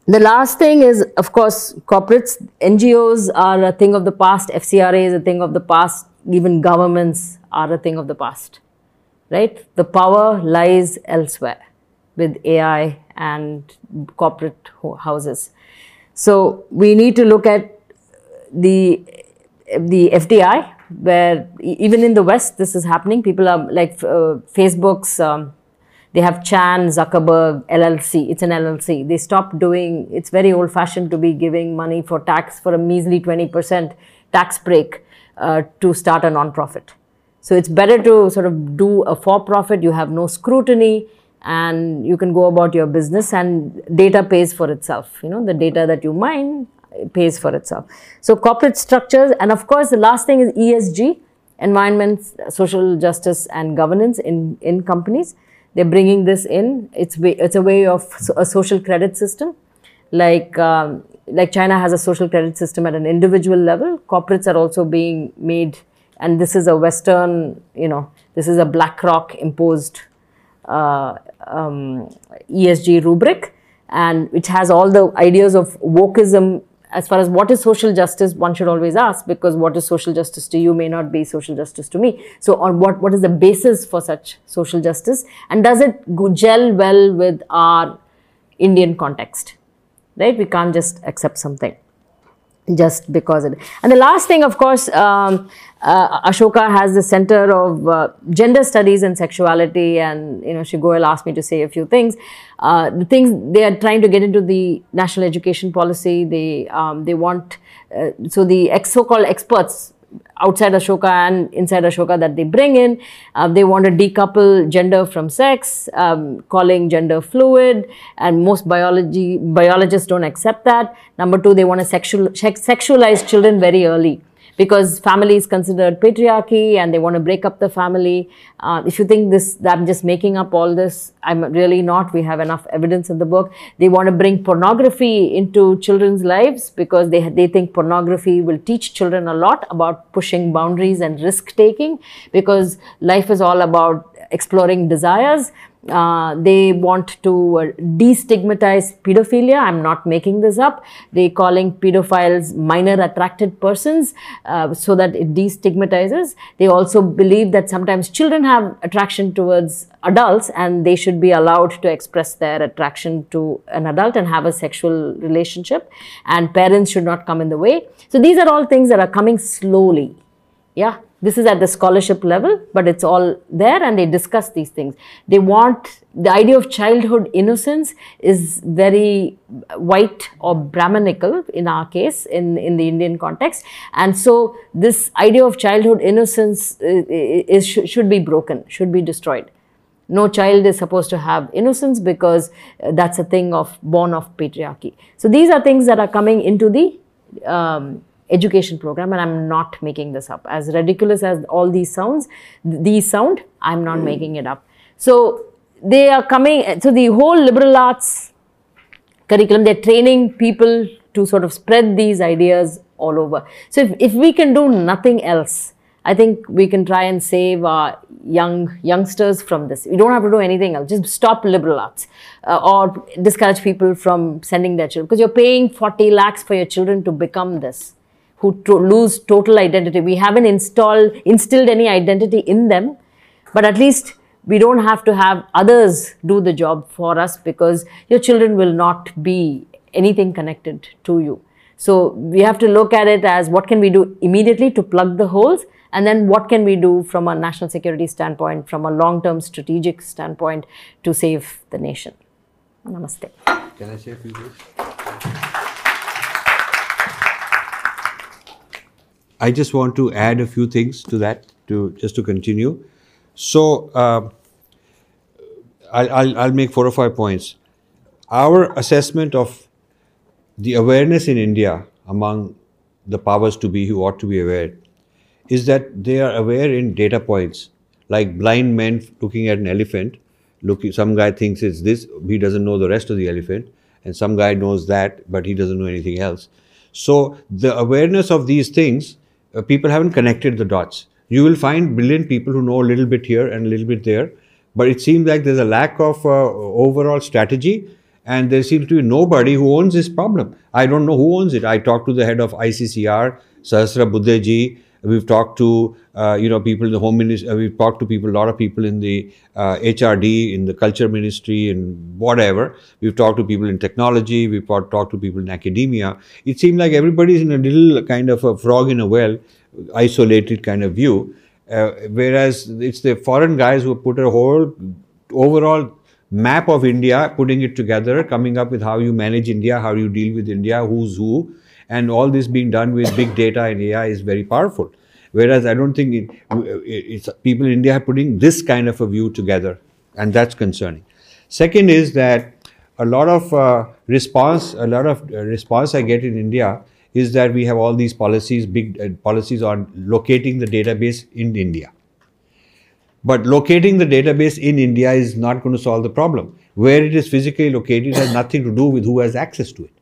the last thing is, of course, corporates, NGOs are a thing of the past, FCRA is a thing of the past, even governments are a thing of the past, right? The power lies elsewhere with AI and corporate houses. So we need to look at the the FDI, where even in the West this is happening. People are like uh, Facebook's. Um, they have Chan, Zuckerberg, LLC. It's an LLC. They stopped doing, it's very old fashioned to be giving money for tax for a measly 20% tax break uh, to start a non-profit. So it's better to sort of do a for-profit. You have no scrutiny and you can go about your business and data pays for itself. You know, the data that you mine pays for itself. So corporate structures and of course the last thing is ESG, environment, social justice and governance in, in companies. They're bringing this in. It's it's a way of a social credit system, like um, like China has a social credit system at an individual level. Corporates are also being made, and this is a Western, you know, this is a BlackRock imposed uh, um, ESG rubric, and which has all the ideas of wokeism as far as what is social justice, one should always ask because what is social justice to you may not be social justice to me. So, on what, what is the basis for such social justice and does it gel well with our Indian context? Right? We can't just accept something. just because it. And the last thing, of course, um, uh, Ashoka has the Center of uh, Gender Studies and Sexuality, and you know, Shri Goyal asked me to say a few things. Uh, the things they are trying to get into the national education policy. They um, they want uh, so the ex- so-called experts outside Ashoka and inside Ashoka that they bring in. Uh, they want to decouple gender from sex, um, calling gender fluid, and most biology biologists don't accept that. Number two, they want to sexual, sexualize children very early because family is considered patriarchy and they want to break up the family. Uh, if you think this, that I'm just making up all this, I'm really not. We have enough evidence in the book. They want to bring pornography into children's lives because they, they think pornography will teach children a lot about pushing boundaries and risk taking because life is all about exploring desires uh, they want to uh, destigmatize pedophilia. I'm not making this up. They are calling pedophiles minor attracted persons uh, so that it destigmatizes. They also believe that sometimes children have attraction towards adults and they should be allowed to express their attraction to an adult and have a sexual relationship and parents should not come in the way. So these are all things that are coming slowly. Yeah. This is at the scholarship level, but it's all there and they discuss these things. They want the idea of childhood innocence is very white or Brahmanical in our case, in, in the Indian context. And so this idea of childhood innocence uh, uh, is, is should be broken, should be destroyed no child is supposed to have innocence because uh, that's a thing of born of patriarchy so these are things that are coming into the um, education program and i'm not making this up. As ridiculous as all these sounds these sound i'm not making it up. So they are coming so the whole liberal arts curriculum they're training people to sort of spread these ideas all over. So if, if we can do nothing else I think we can try and save our young youngsters from this. We don't have to do anything else. Just stop liberal arts uh, or discourage people from sending their children because you're paying 40 lakhs for your children to become this who to lose total identity. We haven't installed, instilled any identity in them, but at least we don't have to have others do the job for us because your children will not be anything connected to you. So we have to look at it as what can we do immediately to plug the holes and then what can we do from a national security standpoint, from a long-term strategic standpoint to save the nation. Namaste. Can I say a few words? I just want to add a few things to that to just to continue. So uh, I'll, I'll, I'll make four or five points. Our assessment of the awareness in India among the powers to be who ought to be aware is that they are aware in data points like blind men looking at an elephant looking some guy thinks it's this he doesn't know the rest of the elephant and some guy knows that but he doesn't know anything else so the awareness of these things uh, people haven't connected the dots. You will find brilliant people who know a little bit here and a little bit there, but it seems like there's a lack of uh, overall strategy and there seems to be nobody who owns this problem. I don't know who owns it. I talked to the head of ICCR, Sahasrabuddheji. We've talked to uh, you know people in the home ministry. Uh, we've talked to people, a lot of people in the uh, HRD, in the culture ministry, and whatever. We've talked to people in technology. We've talked to people in academia. It seemed like everybody's in a little kind of a frog in a well, isolated kind of view. Uh, whereas it's the foreign guys who put a whole overall map of India, putting it together, coming up with how you manage India, how you deal with India, who's who, and all this being done with big data and AI is very powerful. Whereas I don't think it, people in India are putting this kind of a view together, and that's concerning. Second is that a lot of uh, response, a lot of uh, response I get in India is that we have all these policies, big uh, policies on locating the database in India. But locating the database in India is not going to solve the problem. Where it is physically located has nothing to do with who has access to it.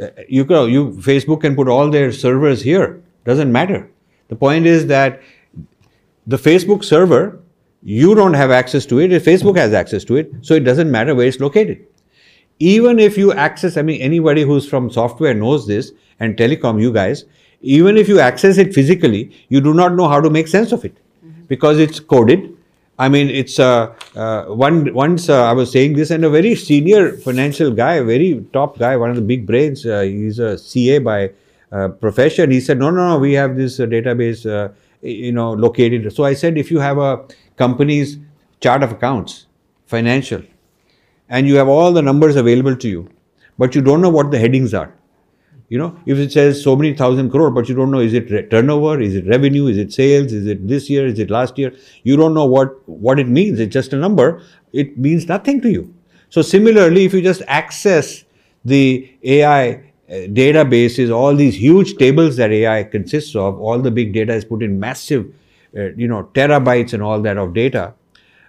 Uh, you, can, you Facebook can put all their servers here. Doesn't matter. The point is that the Facebook server, you don't have access to it. Facebook has access to it, so it doesn't matter where it's located. Even if you access, I mean, anybody who's from software knows this, and telecom, you guys, even if you access it physically, you do not know how to make sense of it because it's coded. I mean, it's uh, uh, one. Once uh, I was saying this, and a very senior financial guy, a very top guy, one of the big brains. Uh, he's a CA by uh, profession. He said, no, no, no, we have this uh, database, you know, located. So I said, if you have a company's chart of accounts, financial, and you have all the numbers available to you, but you don't know what the headings are. You know, if it says so many thousand crore, but you don't know is it turnover, is it revenue, is it sales, is it this year, is it last year? You don't know what what it means. It's just a number. It means nothing to you. So similarly, if you just access the AI uh, databases, all these huge tables that AI consists of, all the big data is put in massive, uh, you know, terabytes and all that of data.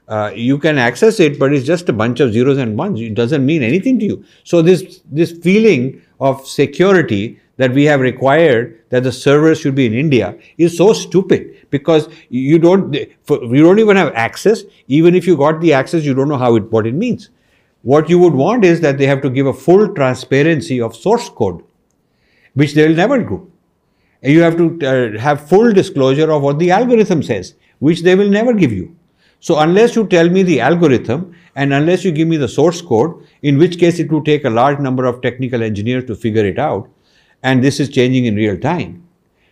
Uh, you can access it, but it's just a bunch of zeros and ones. It doesn't mean anything to you. So this this feeling of security that we have required that the servers should be in India is so stupid because you don't you don't even have access. Even if you got the access, you don't know how it what it means. What you would want is that they have to give a full transparency of source code, which they will never do. You have to uh, have full disclosure of what the algorithm says, which they will never give you. So unless you tell me the algorithm and unless you give me the source code, in which case it will take a large number of technical engineers to figure it out, and this is changing in real time.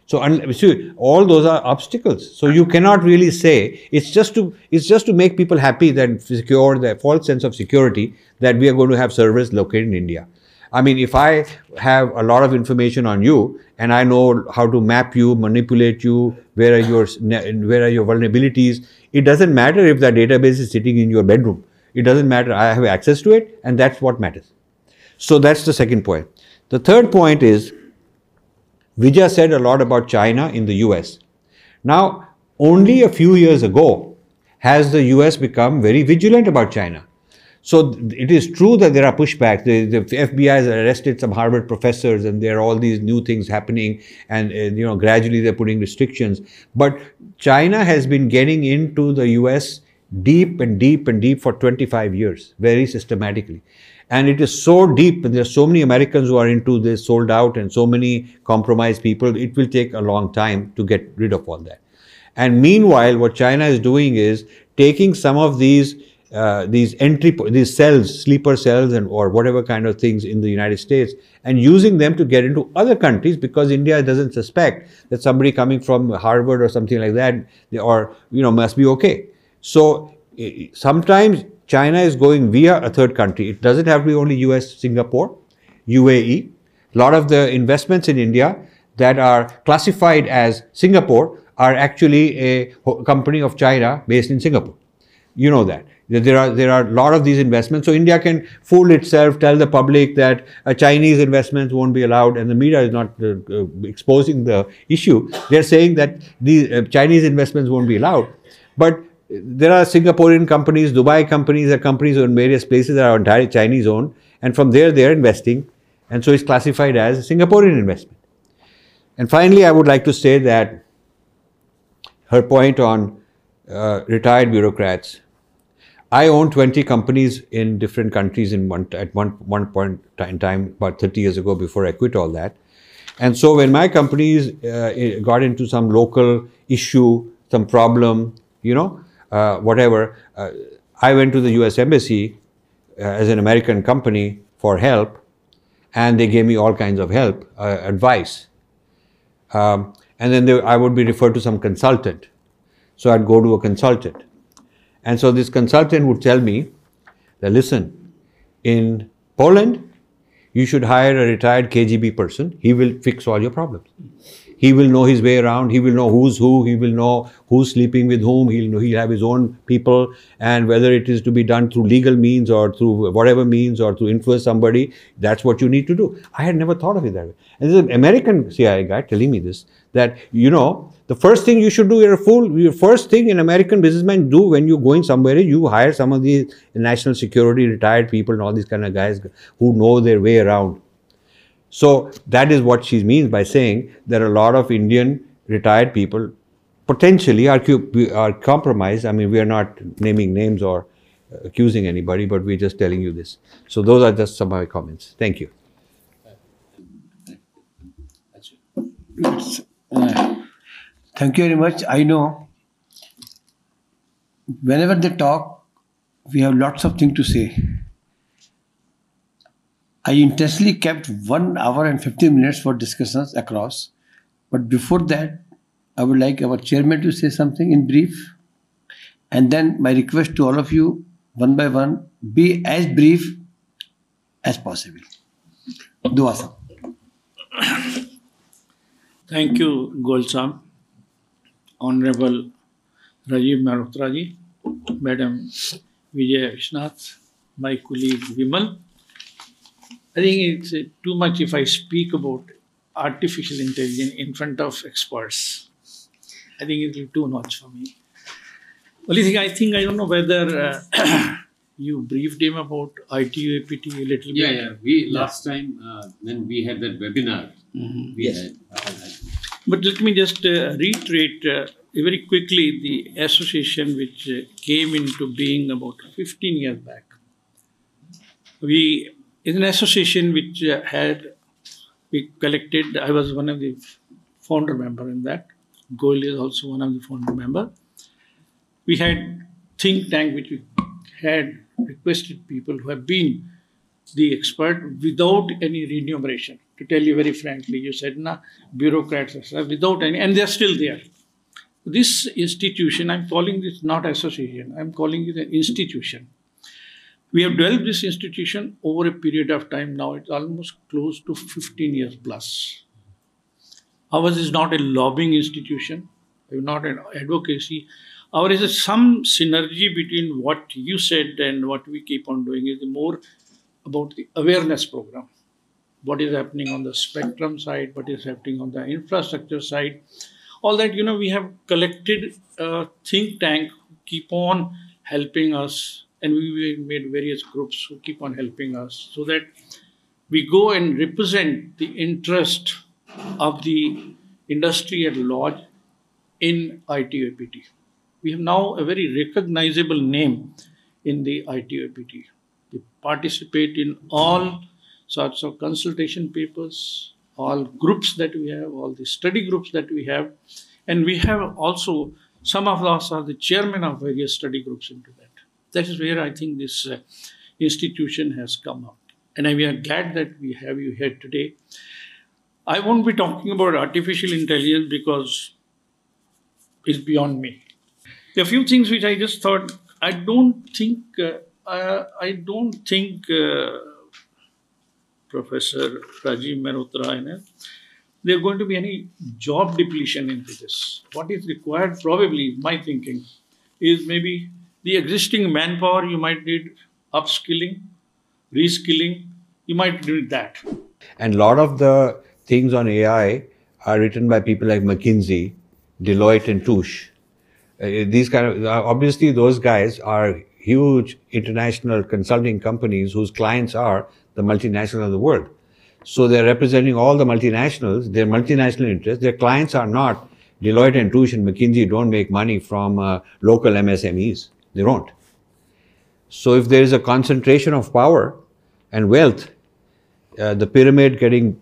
So see, all those are obstacles. So you cannot really say it's just to it's just to make people happy that secure the false sense of security that we are going to have servers located in India. I mean, if I have a lot of information on you and I know how to map you, manipulate you, where are your where are your vulnerabilities, it doesn't matter if that database is sitting in your bedroom. It doesn't matter. I have access to it, and that's what matters. So that's the second point. The third point is Vijay said a lot about China in the US. Now, only a few years ago has the US become very vigilant about China. So it is true that there are pushbacks. The, the FBI has arrested some Harvard professors, and there are all these new things happening, and, and you know gradually they're putting restrictions. But China has been getting into the U.S. deep and deep and deep for 25 years, very systematically. And it is so deep, and there are so many Americans who are into this, sold out, and so many compromised people. It will take a long time to get rid of all that. And meanwhile, what China is doing is taking some of these uh, these entry these cells sleeper cells and or whatever kind of things in the united states and using them to get into other countries because india doesn't suspect that somebody coming from harvard or something like that or you know must be okay. So sometimes china is going via a third country. It doesn't have to be only us singapore uae a lot of the investments in india that are classified as singapore are actually a company of china based in singapore. You know that there are there are a lot of these investments. So India can fool itself, tell the public that uh, Chinese investments won't be allowed, and the media is not uh, uh, exposing the issue. They're saying that the uh, Chinese investments won't be allowed, but there are Singaporean companies, Dubai companies, there are companies in various places that are entirely Chinese owned, and from there they are investing, and so it's classified as Singaporean investment. And finally, I would like to say that her point on retired bureaucrats I own 20 companies in different countries in one, at one, one point in time, about 30 years ago, before I quit all that. And so when my companies uh, got into some local issue, some problem, you know, uh, whatever, uh, I went to the US Embassy uh, as an American company for help, and they gave me all kinds of help, uh, advice. Um, and then they, I would be referred to some consultant. So I'd go to a consultant and so this consultant would tell me that listen, in Poland, you should hire a retired KGB person. He will fix all your problems. He will know his way around. He will know who's who. He will know who's sleeping with whom. He'll know he'll have his own people, and whether it is to be done through legal means or through whatever means or to influence somebody, that's what you need to do. I had never thought of it that way. And there's an American CIA guy telling me this that you know the first thing you should do, you're a fool. Your first thing an American businessman do when you're going somewhere is you hire some of these national security retired people and all these kind of guys who know their way around. So that is what she means by saying there are a lot of Indian retired people potentially are, are compromised. I mean, we are not naming names or accusing anybody, but we're just telling you this. So those are just some of my comments. Thank you. Thank you very much. I know whenever they talk, we have lots of things to say. I intentionally kept one hour and 15 minutes for discussions across. But before that, I would like our chairman to say something in brief. And then my request to all of you, one by one, be as brief as possible. Dua. Thank you, Golsam. Honorable Rajiv Malhotra ji, Madam Vijay Vishnath, my colleague Vimal. I think it's uh, too much if I speak about artificial intelligence in front of experts. I think it will be too much for me. Only thing I think I don't know whether uh, you briefed him about ITU-APT a little Yeah, bit. yeah. yeah. We last time uh, when we had that webinar, we had. Uh, But let me just uh, reiterate uh, very quickly the association which uh, came into being about 15 years back. We is an association which had we collected. I was one of the founder member in that. Goel is also one of the founder member. We had think tank which we had requested people who have been the expert without any remuneration. To tell you very frankly, you said, na, bureaucrats, etc., without any, and they're still there. This institution, I'm calling this not association, I'm calling it an institution. We have developed this institution over a period of time now, it's almost close to 15 years plus. Ours is not a lobbying institution, not an advocacy. Ours is some synergy between what you said and what we keep on doing is more about the awareness program. What is happening on the spectrum side, what is happening on the infrastructure side. All that, you know, we have collected a think tank keep on helping us, and we made various groups who keep on helping us so that we go and represent the interest of the industry at large in ITU-APT. We have now a very recognizable name in the ITU-APT. We participate in all sorts of consultation papers, all groups that we have, all the study groups that we have, and we have also some of us are the chairman of various study groups into that. That is where I think this uh, institution has come up, and we are glad that we have you here today. I won't be talking about artificial intelligence because it's beyond me. There are a few things which I just thought I don't think uh, I, I don't think uh, Professor Rajiv Mehrotra and uh, there going to be any job depletion into this. What is required, probably, my thinking, is maybe the existing manpower you might need upskilling, reskilling, you might need that. And a lot of the things on AI are written by people like McKinsey, Deloitte, and Touche. Uh, these kind of obviously those guys are huge international consulting companies whose clients are the multinationals of the world. So they're representing all the multinationals, their multinational interests. Their clients are not Deloitte and Touche and McKinsey don't make money from uh, local MSMEs. They don't. So if there is a concentration of power and wealth, uh, the pyramid getting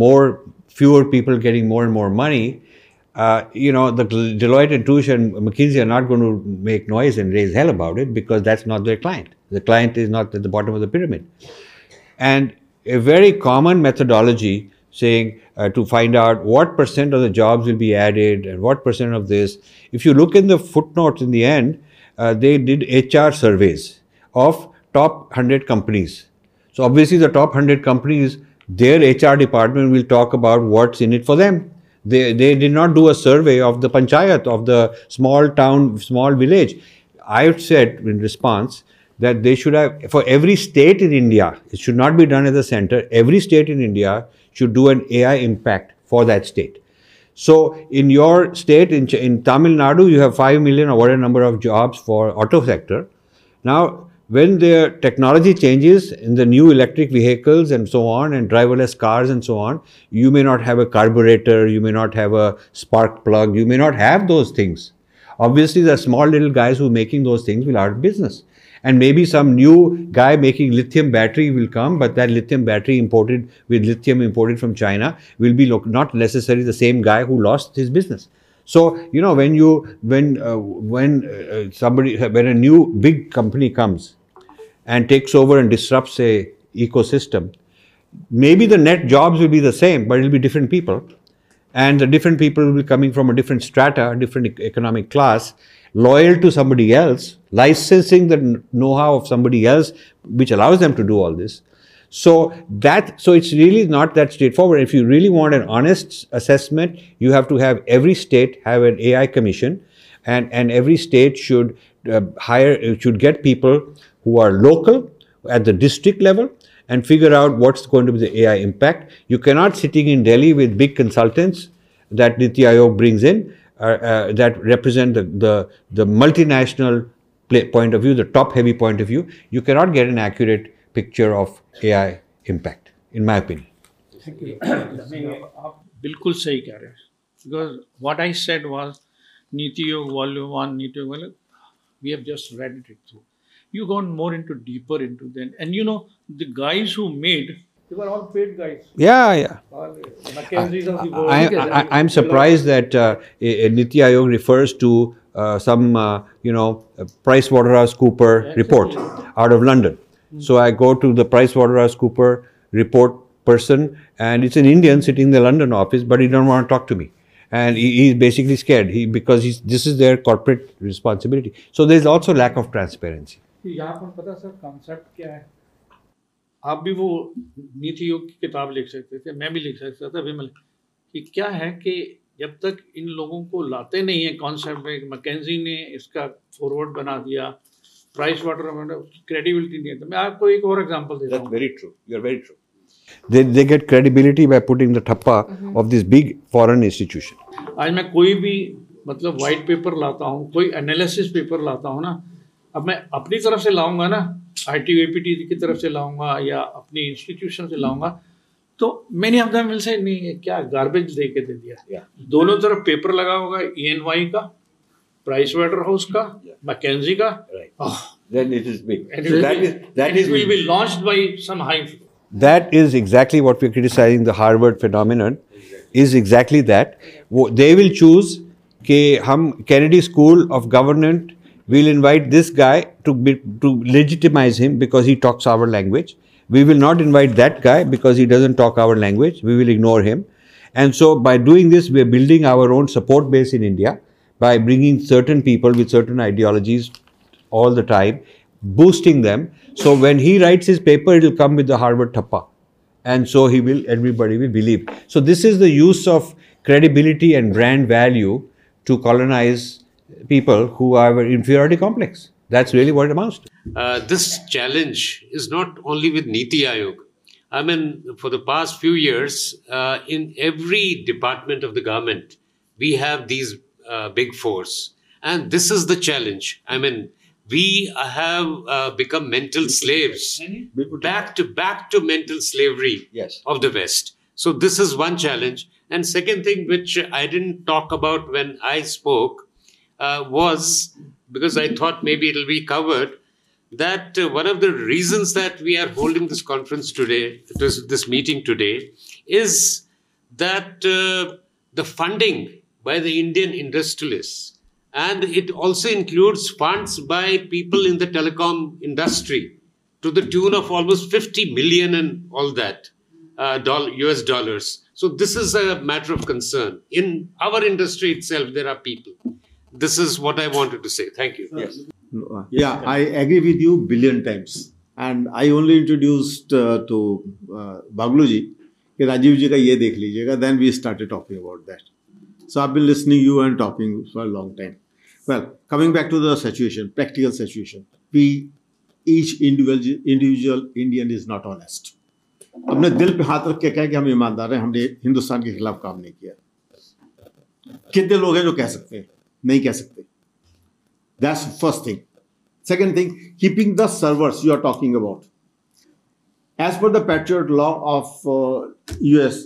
more, fewer people getting more and more money, uh, you know, the Deloitte and Touche and McKinsey are not going to make noise and raise hell about it because that's not their client. The client is not at the bottom of the pyramid. And a very common methodology saying uh, to find out what percent of the jobs will be added and what percent of this. If you look in the footnotes in the end, uh, they did HR surveys of top 100 companies. So obviously the top 100 companies, their HR department will talk about what's in it for them. They, they did not do a survey of the panchayat, of the small town, small village. I said in response that they should have, for every state in India, it should not be done at the center, every state in India should do an AI impact for that state. So in your state, in, in Tamil Nadu, you have 5 million or whatever number of jobs for auto sector. Now, when the technology changes in the new electric vehicles and so on, and driverless cars and so on, you may not have a carburetor, you may not have a spark plug, you may not have those things. Obviously, the small little guys who are making those things will out of business. And maybe some new guy making lithium battery will come, but that lithium battery imported with lithium imported from China will be not necessarily the same guy who lost his business. So you know when you when uh, when uh, somebody when a new big company comes and takes over and disrupts a ecosystem, maybe the net jobs will be the same, but it'll be different people. And the different people will be coming from a different strata, a different economic class, loyal to somebody else, licensing the know how of somebody else, which allows them to do all this. So that so it's really not that straightforward. If you really want an honest assessment, you have to have every state have an AI commission, and and every state should uh, hire should get people who are local at the district level and figure out what's going to be the AI impact. You cannot sitting in Delhi with big consultants that Niti Aayog brings in uh, uh, that represent the, the, the multinational point of view, the top heavy point of view. You cannot get an accurate picture of AI impact, in my opinion. Thank you. कह रहे हैं what I said was Niti Aayog Volume 1, Niti Aayog Volume, we have just read it through you gone more into deeper into then and you know the guys who made they were all paid guys Yeah, yeah. all McKinsey's of the world I, I, I'm surprised that uh, Niti Aayog refers to uh, some, uh, you know, Price Waterhouse Cooper report out of London. So I go to the Price Waterhouse Cooper report person, and it's an Indian sitting in the London office, but he don't want to talk to me. And he, he's basically scared he, because he's, this is their corporate responsibility. So there's also lack of transparency. यहाँ पर पता sir concept क्या है आप भी वो नीति योग की किताब लिख सकते थे मैं भी लिख सकता था विमल कि क्या है कि जब तक इन लोगों को लाते नहीं है कॉन्सेप्ट में मैकेंजी ने इसका फॉरवर्ड बना दिया प्राइस वाटर क्रेडिबिलिटी नहीं है तो मैं आपको एक और एग्जांपल देता हूँ very true. You're very true. They, they get credibility by putting the thappa of this big foreign institution. आज मैं कोई भी मतलब वाइट पेपर लाता हूँ कोई एनालिसिस पेपर लाता हूँ ना अब मैं अपनी तरफ़ से लाऊँगा ना आई टी की तरफ़ से लाऊँगा या अपनी इंस्टीट्यूशन से लाऊँगा तो मैंने ऑफ़ मिल से नहीं क्या गार्बेज दे के दे दिया दोनों तरफ़ पेपर लगा होगा ई एन वाई का प्राइस वाटर हाउस का मैकेजी का Oh, that is, exactly what we're criticizing the Harvard phenomenon is exactly that Wo- they will choose कि हम Kennedy School of Government will invite this guy to be, to legitimize him because he talks our language we will not invite that guy because he doesn't talk our language we will ignore him and so by doing this we are building our own support base in India by bringing certain people with certain ideologies all the time, boosting them. So when he writes his paper, it will come with the Harvard Thappa. And so he will, everybody will believe. So this is the use of credibility and brand value to colonize people who have an inferiority complex. That's really what it amounts to. uh, this challenge is not only with Niti Aayog. I mean, for the past few years, uh, in every department of the government, we have these uh, big fours. And this is the challenge. I mean, we have uh, become mental slaves, back to back to mental slavery Yes. of the West. So this is one challenge. And second thing, which I didn't talk about when I spoke, uh, was because I thought maybe it'll be covered that uh, one of the reasons that we are holding this conference today, this, this meeting today, is that uh, the funding by the Indian industrialists, and it also includes funds by people in the telecom industry to the tune of almost 50 million and all that uh, US dollars. So this is a matter of concern. In our industry itself, there are people This is what I wanted to say. Thank you. Yes. Yeah, I agree with you billion times. And I only introduced uh, to uh, Bagluji कि राजीव जी का ये देख लीजिएगा then we started talking about that. So I've been listening you and talking for a long time. Well, coming back to the situation, practical situation. We each individual individual Indian is not honest. अपने दिल पे हाथ रख के कहें कि हम ईमानदार हैं हमने हिंदुस्तान के खिलाफ काम नहीं किया कितने लोग हैं जो कह सकते हैं नहीं कह सकते That's first thing. Second thing, keeping the servers you are talking about. As per the Patriot Law of uh, US,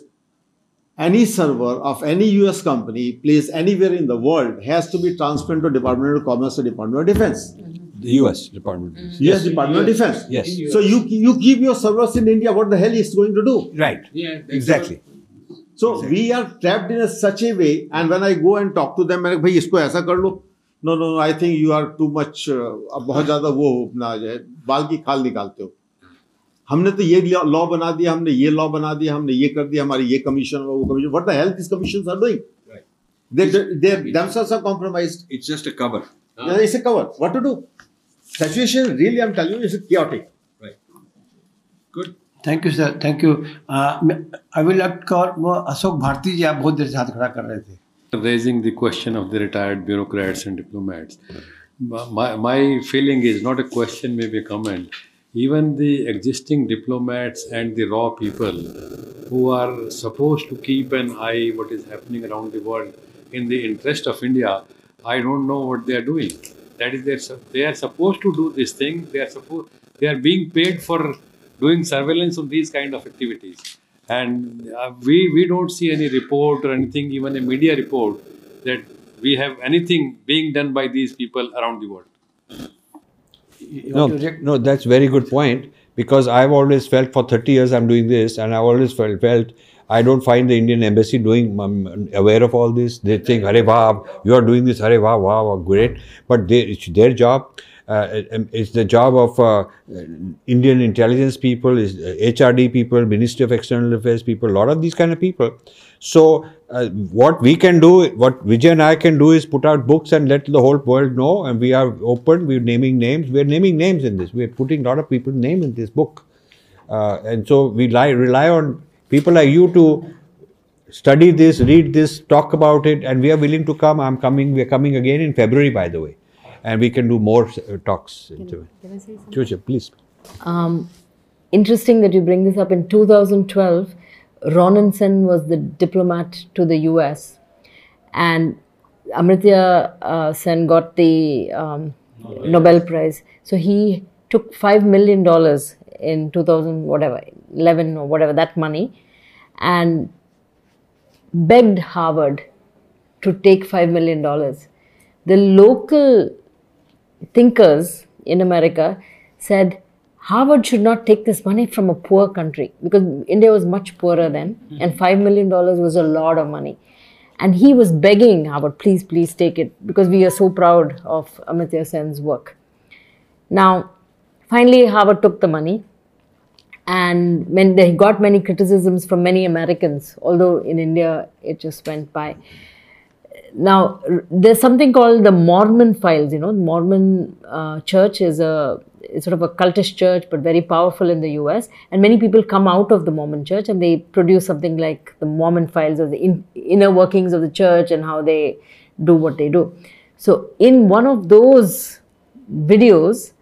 any server of any US company placed anywhere in the world has to be transferred to Department of Commerce or Department of Defense. The US Department. US Department of Defense. Yes. So you you keep your servers in India. What the hell is going to do? Right. Yeah, Exactly. So So we are trapped in such a way and when I go and talk to them भाई इसको ऐसा कर लो. No no I think you are too much अब बहुत ज़्यादा वो अपना जो है बाल की खाल निकालते हो. हमने तो ये लॉ बना दिया हमने ये लॉ बना दिया हमने ये कर दिया हमारी ये कमीशन वो commission what the health commission are doing they they themselves are compromised it's just a cover it's a cover what to do situation really I am telling you it's chaotic thank you sir thank you I will like call वो अशोक भारती जी आप बहुत देर से हाथ खड़ा कर रहे थे raising the question of the retired bureaucrats and diplomats. My, my feeling is not a question, maybe a comment. Even the existing diplomats and the raw people who are supposed to keep an eye what is happening around the world in the interest of India, I don't know what they are doing. That is, their, they are supposed to do this thing. They are supposed they are being paid for doing surveillance of these kind of activities and uh, we we don't see any report or anything even a media report that we have anything being done by these people around the world No, no, that's very good point because I've always felt for 30 years I'm doing this and I've always felt, felt I don't find the Indian embassy doing um, aware of all this. They think, Hare Vav, you are doing this, Hare Vav, wow, wow, great. But they, it's their job. Uh, um, it's the job of uh, Indian intelligence people, is uh, HRD people, Ministry of External Affairs people, a lot of these kind of people. So, uh, what we can do, what Vijay and I can do is put out books and let the whole world know. And we are open, we're naming names. We're naming names in this. We're putting a lot of people's name in this book. Uh, and so, we lie, rely on people like you to study this, read this, talk about it. And we are willing to come. I'm coming, we're coming again in February, by the way. And we can do more uh, talks. into it. Can I say something? Sure, sure, please. Um, interesting that you bring this up. In 2012, Ronen Sen was the diplomat to the US, and Amartya uh, Sen got the um, Nobel. Prize. So he took five million dollars in 2000 whatever 11 or whatever that money, and begged Harvard to take five million dollars. The local thinkers in America said Harvard should not take this money from a poor country because India was much poorer then, mm-hmm. and $5 million was a lot of money. And he was begging Harvard, please, please take it because we are so proud of Amartya Sen's work. Now, finally, Harvard took the money, and when they got many criticisms from many Americans, although in India it just went by now there's something called the mormon files you know. Mormon uh, church is a sort of a cultish church but very powerful in the us and many people come out of the mormon church and they produce something like the mormon files of the in, inner workings of the church and how they do what they do. So in one of those videos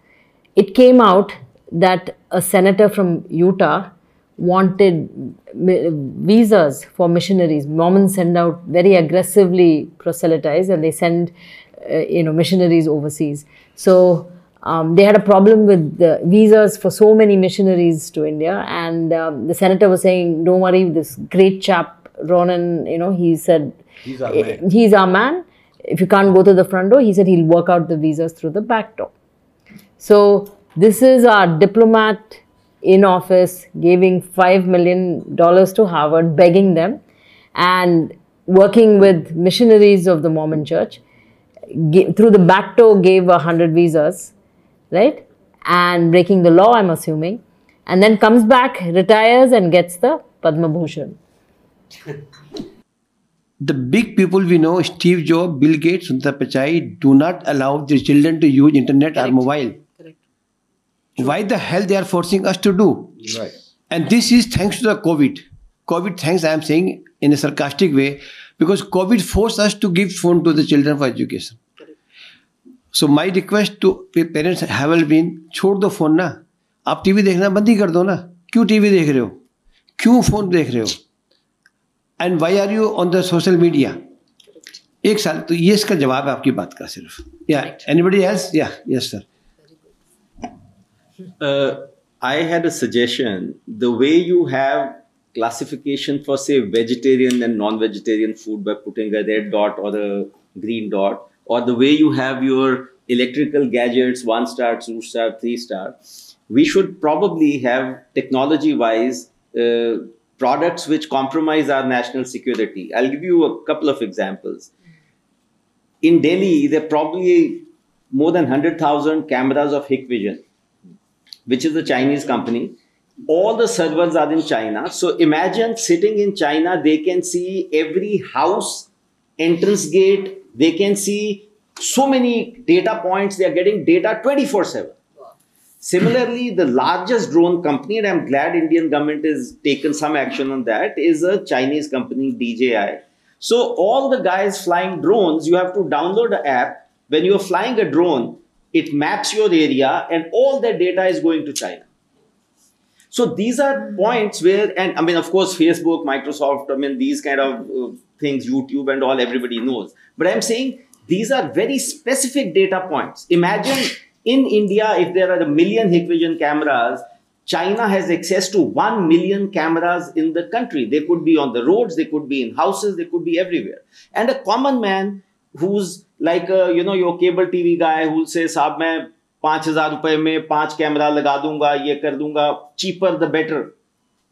it came out that a senator from utah wanted visas for missionaries. Mormons send out very aggressively proselytize, and they send, uh, you know, missionaries overseas. So um, they had a problem with the visas for so many missionaries to India, and um, the senator was saying, "Don't worry, this great chap Ronen, you know, he said He's our man." he's our man. If you can't go to the front door, he said he'll work out the visas through the back door." So this is our diplomat in office giving $5 million to Harvard, begging them, and working with missionaries of the Mormon church. Ga- through the back door, gave 100 visas, right? And breaking the law, I'm assuming. And then comes back, retires, and gets the Padma Bhushan. The big people we know, Steve Jobs, Bill Gates, Sundar Pichai, do not allow their children to use internet or mobile. Why the hell they are forcing us to do? Right. And this is thanks to the COVID. COVID, thanks, I am saying in a sarcastic way, because COVID forced us to give phone to the children for education. So my request to pa- parents have been, छोड़ दो phone ना आप TV देखना बंद ही कर दो ना क्यों टीवी देख रहे हो क्यों फ़ोन देख रहे हो and why are you on the social media एक साल तो ये इसका जवाब है आपकी बात का सिर्फ़ या एनीबडी एल्स या yes sir uh, I had a suggestion. The way you have classification for, say, vegetarian and non vegetarian food by putting a red dot or a green dot, or the way you have your electrical gadgets one star, two star, three star, we should probably have technology wise uh, products which compromise our national security. I'll give you a couple of examples. In Delhi, there are probably more than 100,000 cameras of Hikvision which is a Chinese company. all the servers are in China. So imagine sitting in China, they can see every house, entrance gate, they can see so many data points, they are getting data 24 7. Similarly, the largest drone company, and I'm glad Indian government has taken some action on that, is a Chinese company, DJI. So all the guys flying drones, you have to download an app. When you're flying a drone, it maps your area and all that data is going to China. So these are points where, and I mean, of course, Facebook, Microsoft, I mean, these kind of uh, things, YouTube and all, everybody knows. But I'm saying these are very specific data points. Imagine in India, if there are a million Hikvision cameras, China has access to 1 million cameras in the country. They could be on the roads, they could be in houses, they could be everywhere. And a common man who's like, a, you know, your cable TV guy who'll say, Saab, मैं पांच हजार रुपए में पांच camera लगा दूंगा ये कर दूंगा cheaper the better.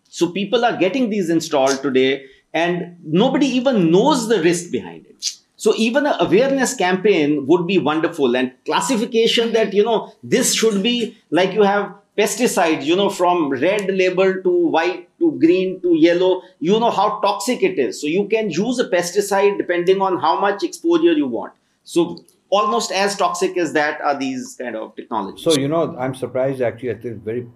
So people are getting these installed today and nobody even knows the risk behind it. So even an awareness campaign would be wonderful and classification that, you know, this should be like you have pesticides, you know, from red label to white to green to yellow, you know how toxic it is. So you can use a pesticide depending on how much exposure you want. So almost as toxic as that are these kind of technologies. So, you know, I'm surprised actually, I think very,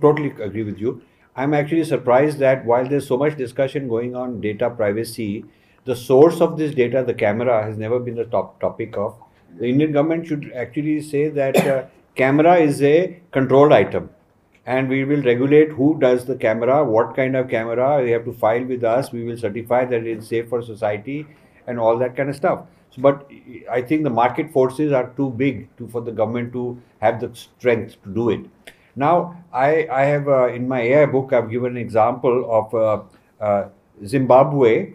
totally agree with you. I'm actually surprised that while there's so much discussion going on data privacy, the source of this data, the camera, has never been the top topic of. The Indian government should actually say that uh, camera is a controlled item and we will regulate who does the camera, what kind of camera, they have to file with us, we will certify that it's safe for society and all that kind of stuff. But I think the market forces are too big to, for the government to have the strength to do it. Now, I, I have uh, in my AI book, I've given an example of uh, uh, Zimbabwe,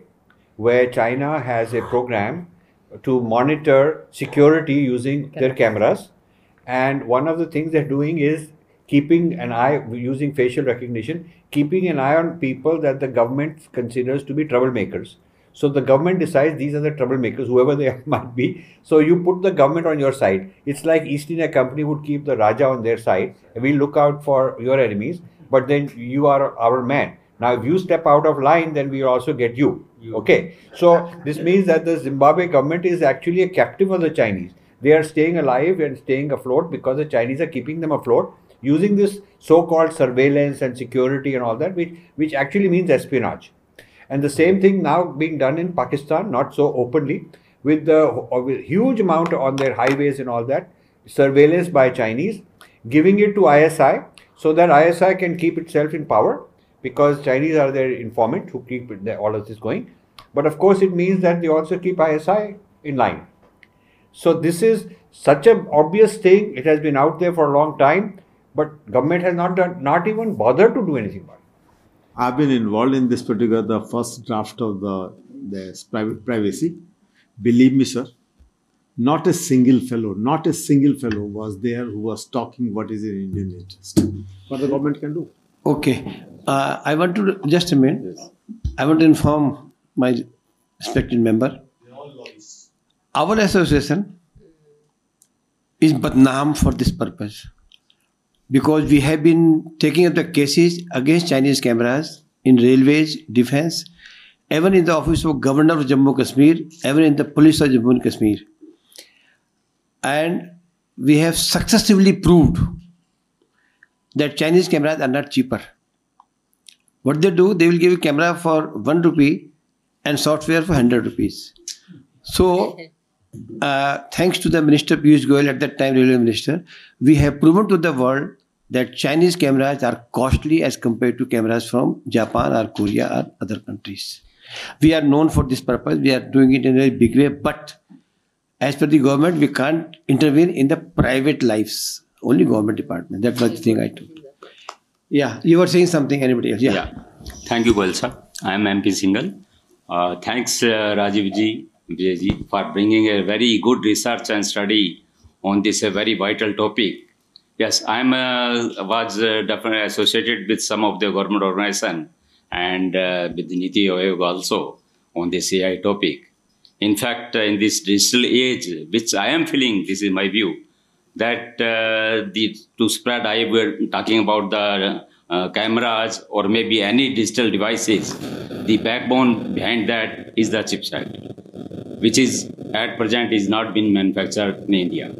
where China has a program to monitor security using their cameras. And one of the things they're doing is keeping an eye, using facial recognition, keeping an eye on people that the government considers to be troublemakers. So the government decides these are the troublemakers, whoever they might be. So you put the government on your side. It's like East India Company would keep the Raja on their side, we look out for your enemies. But then you are our man. Now, if you step out of line, then we also get you. Okay. So this means that the Zimbabwe government is actually a captive of the Chinese. They are staying alive and staying afloat because the Chinese are keeping them afloat using this so-called surveillance and security and all that, which which actually means espionage. And the same thing now being done in Pakistan, not so openly, with the uh, with huge amount on their highways and all that, surveillance by Chinese, giving it to ISI so that ISI can keep itself in power because Chinese are their informant who keep all of this going. But of course, it means that they also keep ISI in line. So this is such an obvious thing. It has been out there for a long time, but government has not done, not even bothered to do anything about it. I've been involved in this particular the first draft of the the private privacy. Believe me, sir, not a single fellow, not a single fellow was there who was talking what is in Indian interest. What the government can do. Okay. Uh, I want to just a minute. yes. I want to inform my respected member. Our association is badnaam for this purpose because we have been taking up the cases against Chinese cameras in railways, defense, even in the office of governor of Jammu Kashmir, even in the police of Jammu and Kashmir. And we have successively proved that Chinese cameras are not cheaper. What they do, they will give you camera for one rupee and software for hundred rupees. So, uh, thanks to the Minister Piyush Goyal at that time, Railway Minister, we have proven to the world that Chinese cameras are costly as compared to cameras from Japan or Korea or other countries. We are known for this purpose. We are doing it in a very big way, but as per the government, we can't intervene in the private lives. Only government department. That was the thing I took. Yeah, you were saying something. Anybody else? Yeah. Yeah. Thank you, Goel sir. I am MP Singhal. Uh, thanks, uh, Rajiv ji, Vijay ji, for bringing a very good research and study on this very vital topic. Yes, I am uh, was uh, definitely associated with some of the government organization and uh, with Niti Aayog also on this AI topic. In fact, uh, in this digital age, which I am feeling, this is my view, that uh, the to spread, I were talking about the uh, cameras or maybe any digital devices, the backbone behind that is the chipset, which is at present is not being manufactured in India.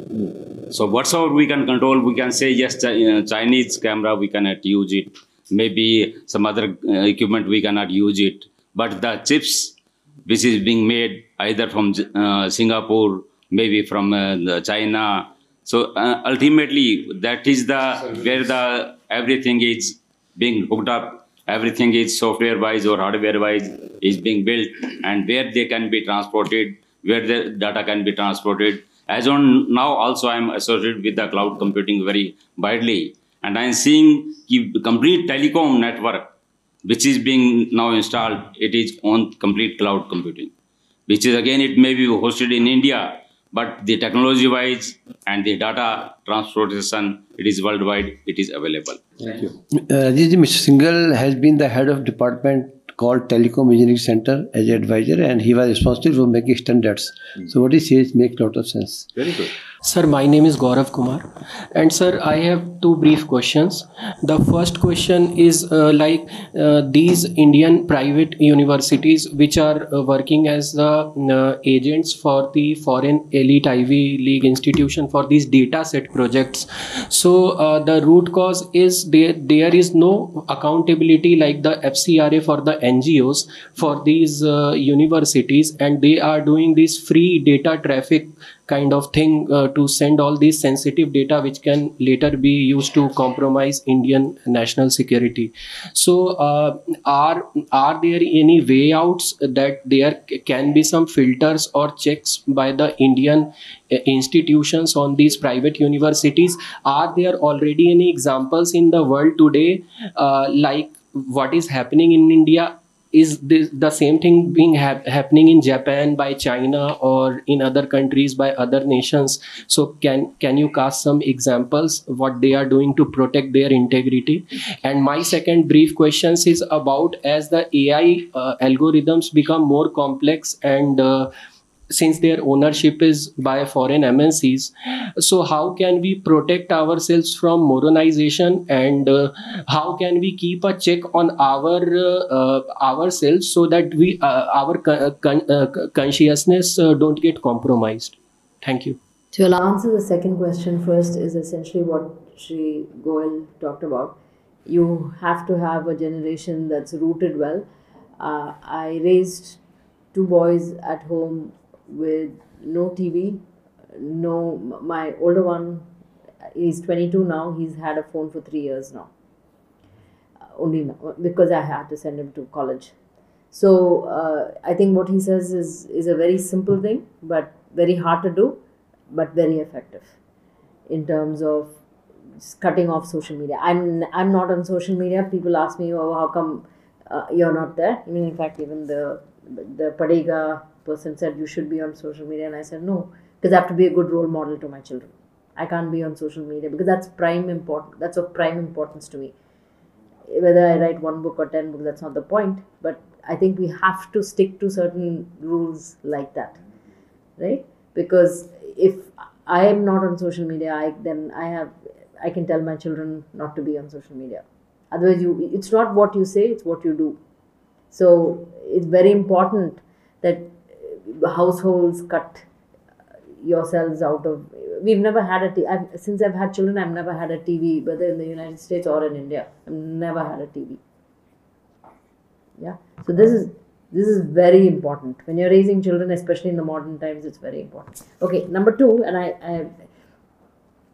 So whatsoever we can control, we can say yes, uh, Chinese camera we cannot use it. Maybe some other uh, equipment we cannot use it. But the chips which is being made either from uh, Singapore, maybe from China. So ultimately, that is the where the everything is being hooked up. Everything is software-wise or hardware-wise is being built, and where they can be transported, where the data can be transported. As on now, also I am associated with the cloud computing very widely, and I am seeing complete telecom network which is being now installed, it is on complete cloud computing, which is again, it may be hosted in India, but the technology wise and the data transportation, it is worldwide, it is available. Thank you. Uh, Mr. Singhal has been the head of department called Telecom Engineering Center as an advisor, and he was responsible for making standards. So what he says makes a lot of sense. Very good. Sir, my name is Gaurav Kumar, and sir, I have two brief questions. The first question is uh, like uh, these Indian private universities, which are uh, working as the uh, agents for the foreign elite Ivy League institution for these data set projects. So uh, the root cause is there there is no accountability like the FCRA for the NGOs for these uh, universities, and they are doing this free data traffic kind of thing uh, to send all these sensitive data which can later be used to compromise indian national security. So uh, are are there any way outs that there can be some filters or checks by the indian uh, institutions on these private universities? Are there already any examples in the world today uh, like what is happening in india is this the same thing being hap- happening in japan by china or in other countries by other nations. So can can you cast some examples what they are doing to protect their integrity? And my second brief questions is about as the ai uh, algorithms become more complex and uh, since their ownership is by foreign MNCs. So, how can we protect ourselves from modernization and uh, how can we keep a check on our uh, uh, ourselves so that we uh, our con- uh, consciousness don't get compromised? Thank you. I'll answer the second question first is essentially what Sri Goel talked about. You have to have a generation that's rooted well. I raised two boys at home with no TV, no. My older one is 22 now. He's had a phone for three years now. Uh, only now, because I had to send him to college. So uh, I think what he says is is a very simple thing, but very hard to do, but very effective in terms of cutting off social media. I'm I'm not on social media. People ask me, "Oh, how come uh, you're not there?" I mean, in fact, even the the Padega person said you should be on social media, and I said no because I have to be a good role model to my children. I can't be on social media because that's prime important. That's of prime importance to me. Whether I write one book or ten books, that's not the point. But I think we have to stick to certain rules like that, right? Because if I am not on social media, I then I have I can tell my children not to be on social media. Otherwise, you it's not what you say; it's what you do. So it's very important that households cut uh, yourselves out of. We've never had a t- I've, since I've had children. I've never had a TV, whether in the United States or in India. I've never had a TV. Yeah. So this is this is very important when you're raising children, especially in the modern times. It's very important. Okay, number two, and I, I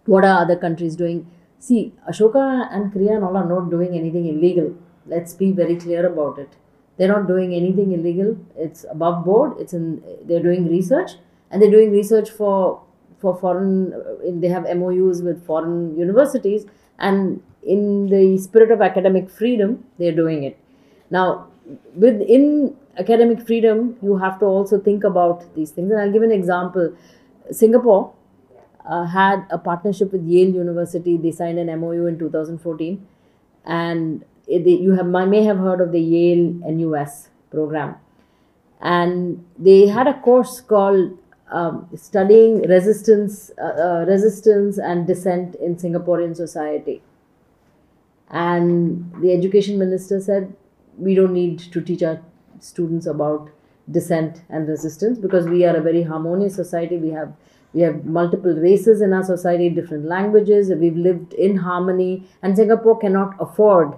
what are other countries doing? See, Ashoka and Krea and all are not doing anything illegal. Let's be very clear about it. They're not doing anything illegal. It's above board. It's in. They're doing research, and they're doing research for for foreign. They have MOUs with foreign universities, and in the spirit of academic freedom, they're doing it. Now, within academic freedom, you have to also think about these things. And I'll give an example. Singapore uh, had a partnership with Yale University. They signed an MOU in 2014, and you have may have heard of the Yale NUS program, and they had a course called um, studying resistance, uh, uh, resistance and dissent in Singaporean society. and the education minister said we don't need to teach our students about dissent and resistance because we are a very harmonious society. We have we have multiple races in our society different languages. We've lived in harmony and singapore cannot afford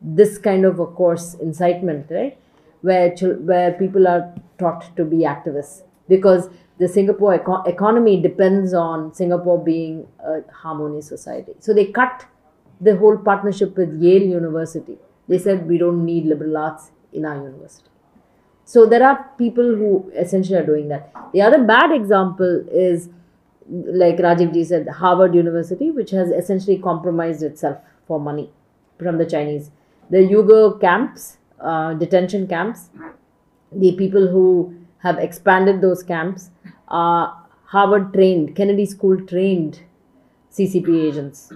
this kind of a course incitement right? Where where people are taught to be activists. Because the singapore eco- economy depends on singapore being a harmonious society. So they cut the whole partnership with yale university. They said we don't need liberal arts in our university. So there are people who essentially are doing that. The other bad example is, like Rajiv ji said, Harvard University, which has essentially compromised itself for money from the Chinese. The Uyghur camps, uh, detention camps, the people who have expanded those camps are Harvard trained, Kennedy School trained CCP agents.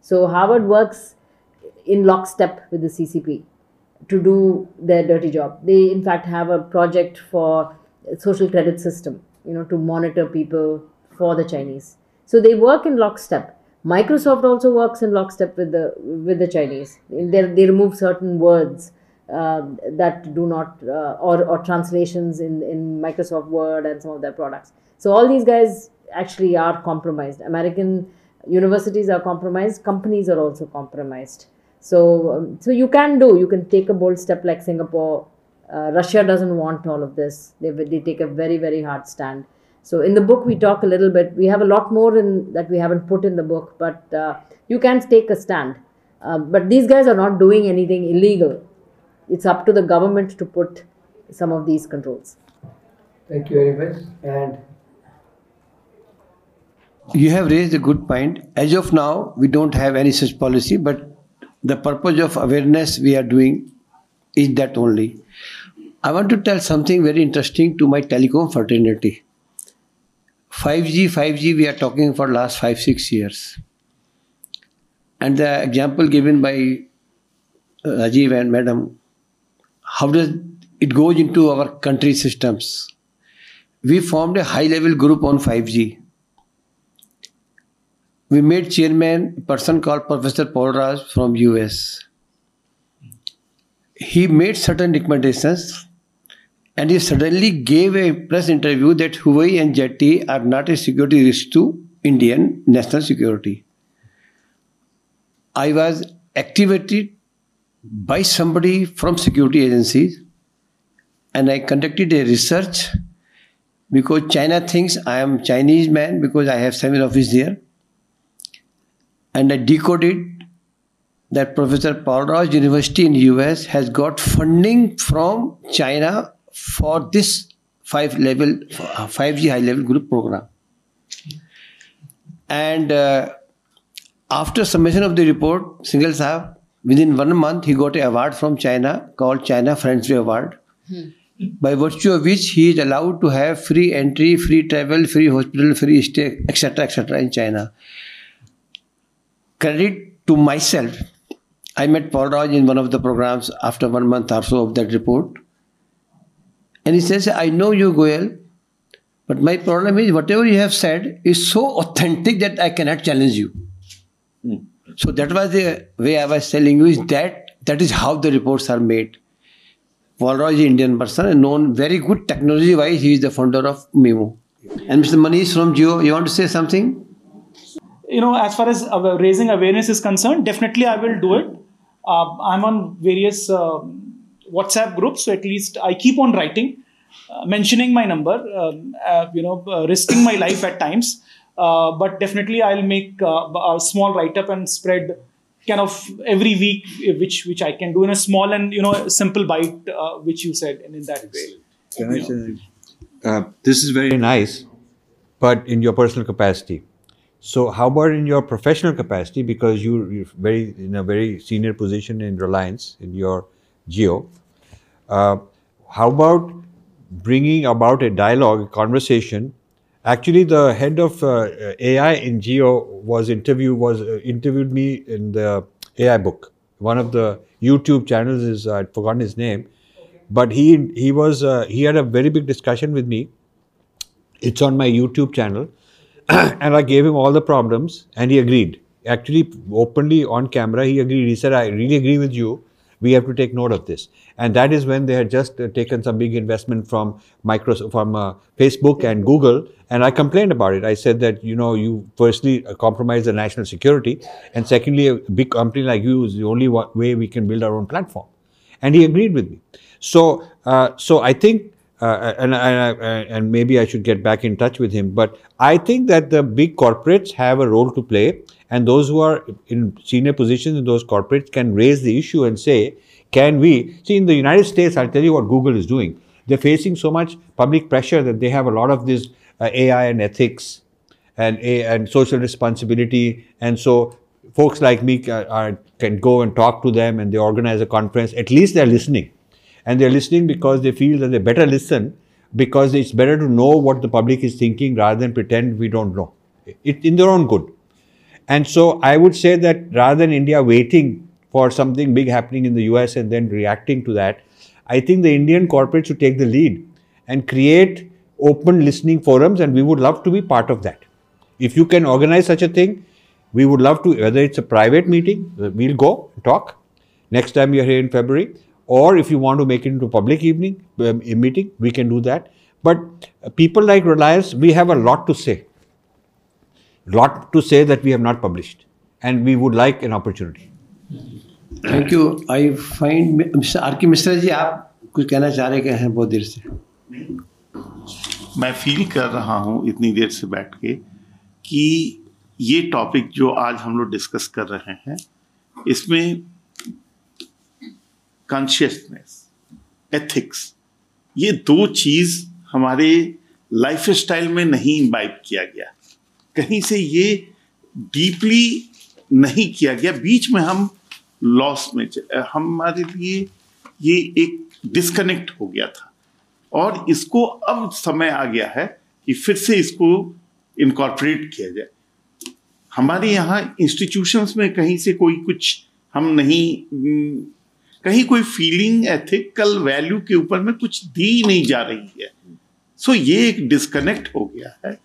So Harvard works in lockstep with the CCP to do their dirty job. They, in fact, have a project for social credit system, you know, to monitor people for the Chinese. So they work in lockstep. Microsoft also works in lockstep with the with the Chinese. They, they remove certain words uh, that do not uh, or or translations in in Microsoft Word and some of their products. So all these guys actually are compromised. American universities are compromised. Companies are also compromised. So, um, so you can do, you can take a bold step like Singapore. Uh, Russia doesn't want all of this. They, they take a very, very hard stand. So, in the book, we talk a little bit. We have a lot more in that we haven't put in the book, but uh, you can take a stand. Uh, but these guys are not doing anything illegal. It's up to the government to put some of these controls. Thank you very much. And you have raised a good point. As of now, we don't have any such policy, but the purpose of awareness we are doing is that only. I want to tell something very interesting to my telecom fraternity. 5G, 5G, we are talking for last five, six years. And the example given by uh, Rajiv and Madam, how does it goes into our country systems? We formed a high level group on 5G we made chairman a person called Professor Paulraj from US. He made certain recommendations and he suddenly gave a press interview that Huawei and ZTE are not a security risk to Indian national security. I was activated by somebody from security agencies and I conducted a research because China thinks I am Chinese man because I have seven office there and I decoded that Professor Paul Ross University in US has got funding from China for this five level 5G high level group program. And uh, after submission of the report, Singhal Sahab, within one month he got an award from China called China Friendly Award. By virtue of which he is allowed to have free entry, free travel, free hospital, free stay, etc., etc. in China credit to myself. I met Paulraj in one of the programs after one month or so of that report. And he says, I know you, Goel, but my problem is whatever you have said is so authentic that I cannot challenge you. So that was the way I was telling you is that that is how the reports are made. Paulraj is an Indian person and known very good technology wise. He is the founder of MIMO. And Mr. Manish from Jio, you want to say something? you know, as far as raising awareness is concerned, definitely I will do it. Uh, I'm on various uh, WhatsApp groups, so at least I keep on writing, uh, mentioning my number, um, uh, you know, uh, risking my life at times. but definitely, I'll make a small write up and spread kind of every week, which which I can do in a small and you know simple bite, which you said, and in that way. Can I say? this is very nice, but in your personal capacity so how about in your professional capacity? Because you, are very in a very senior position in Reliance in your Jio. Uh, how about bringing about a dialogue, a conversation? Actually, the head of uh, AI in Jio was interview was uh, interviewed me in the AI book. One of the YouTube channels is I'd forgotten his name, but he he was uh, he had a very big discussion with me. It's on my YouTube channel and I gave him all the problems, and he agreed. actually openly on camera, he agreed. He said, I really agree with you. We have to take note of this. And that is when they had just uh, taken some big investment from Microsoft, from uh, Facebook and Google. And I complained about it. I said that, you know, you firstly uh, compromise the national security. And secondly, a big company like you is the only way we can build our own platform. And he agreed with me. So, uh, so I think uh, and, and, and maybe I should get back in touch with him. But I think that the big corporates have a role to play, and those who are in senior positions in those corporates can raise the issue and say, can we see in the United States? I'll tell you what Google is doing. They're facing so much public pressure that they have a lot of this uh, AI and ethics and and social responsibility, and so folks like me are, are, can go and talk to them, and they organize a conference. At least they're listening and they're listening because they feel that they better listen because it's better to know what the public is thinking rather than pretend we don't know. It in their own good. And so i would say that rather than india waiting for something big happening in the us and then reacting to that i think the indian corporates should take the lead and create open listening forums and we would love to be part of that. If you can organize such a thing we would love to whether it's a private meeting we'll go talk. Next time you're here in february or if you want to make it into public evening um, meeting we can do that but uh, people like reliance we have a lot to say lot to say that we have not published and we would like an opportunity thank you I find are K Mishra जी आप कुछ कहना चाह रहे हैं बहुत देर से मैं feel कर रहा हूँ इतनी देर से बैठ के कि ये टॉपिक जो आज हम लोग डिस्कस कर रहे हैं इसमें कॉन्शियसनेस एथिक्स ये दो चीज़ हमारे लाइफ स्टाइल में नहीं इम्बाइब किया गया। कहीं से ये डीपली नहीं किया गया। बीच में हम लॉस में हमारे लिए ये एक डिस्कनेक्ट हो गया था। और इसको अब समय आ गया है कि फिर से इसको इनकॉर्पोरेट किया जाए। हमारे यहाँ इंस्टीट्यूशंस में कहीं से कोई कुछ हम नहीं कहीं कोई फीलिंग एथिकल वैल्यू के ऊपर में कुछ दी नहीं जा रही है। सो so, ये एक डिस्कनेक्ट हो गया है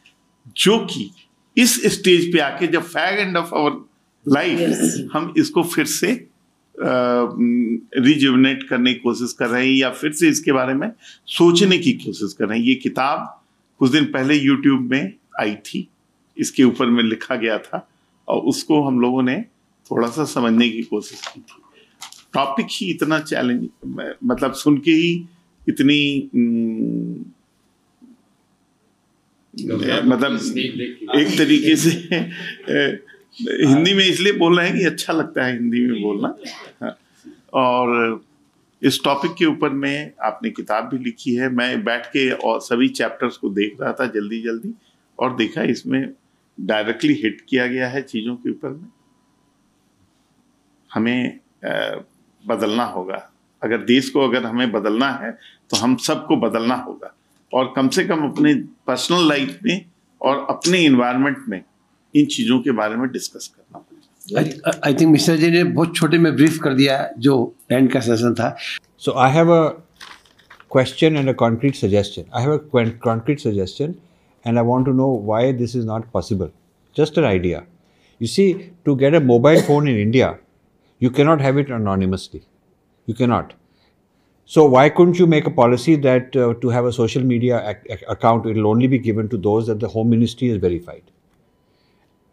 जो कि इस स्टेज पे आके जब fag end of our life हम इसको फिर से रिजुवनेट करने की कोशिश कर रहे हैं या फिर से इसके बारे में सोचने की कोशिश कर रहे हैं। ये किताब कुछ दिन पहले यूट्यूब में आई थी। इसके ऊपर में लिखा गया था और उसको हम लोगों ने थोड़ा सा समझने की कोशिश की थी। टॉपिक ही इतना चैलेंज मतलब सुन के ही इतनी मतलब एक तरीके से हिंदी में इसलिए बोल रहे हैं कि अच्छा लगता है हिंदी में बोलना। हाँ। और इस टॉपिक के ऊपर में आपने किताब भी लिखी है मैं बैठ के और सभी चैप्टर्स को देख रहा था जल्दी जल्दी और देखा इसमें डायरेक्टली हिट किया गया है चीज़ों के ऊपर में। हमें बदलना होगा। अगर देश को अगर हमें बदलना है तो हम सबको बदलना होगा। और कम से कम अपने पर्सनल लाइफ में और अपने इन्वायरमेंट में इन चीज़ों के बारे में डिस्कस करना आई थिंक मिश्रा जी ने बहुत छोटे में ब्रीफ कर दिया जो एंड का सेशन था। So I have a question and a concrete suggestion I have a concrete suggestion and I want to know why this is not possible just an idea you see to get a mobile phone in India you cannot have it anonymously. You cannot. So why couldn't you make a policy that uh, to have a social media ac- account, it will only be given to those that the Home Ministry has verified,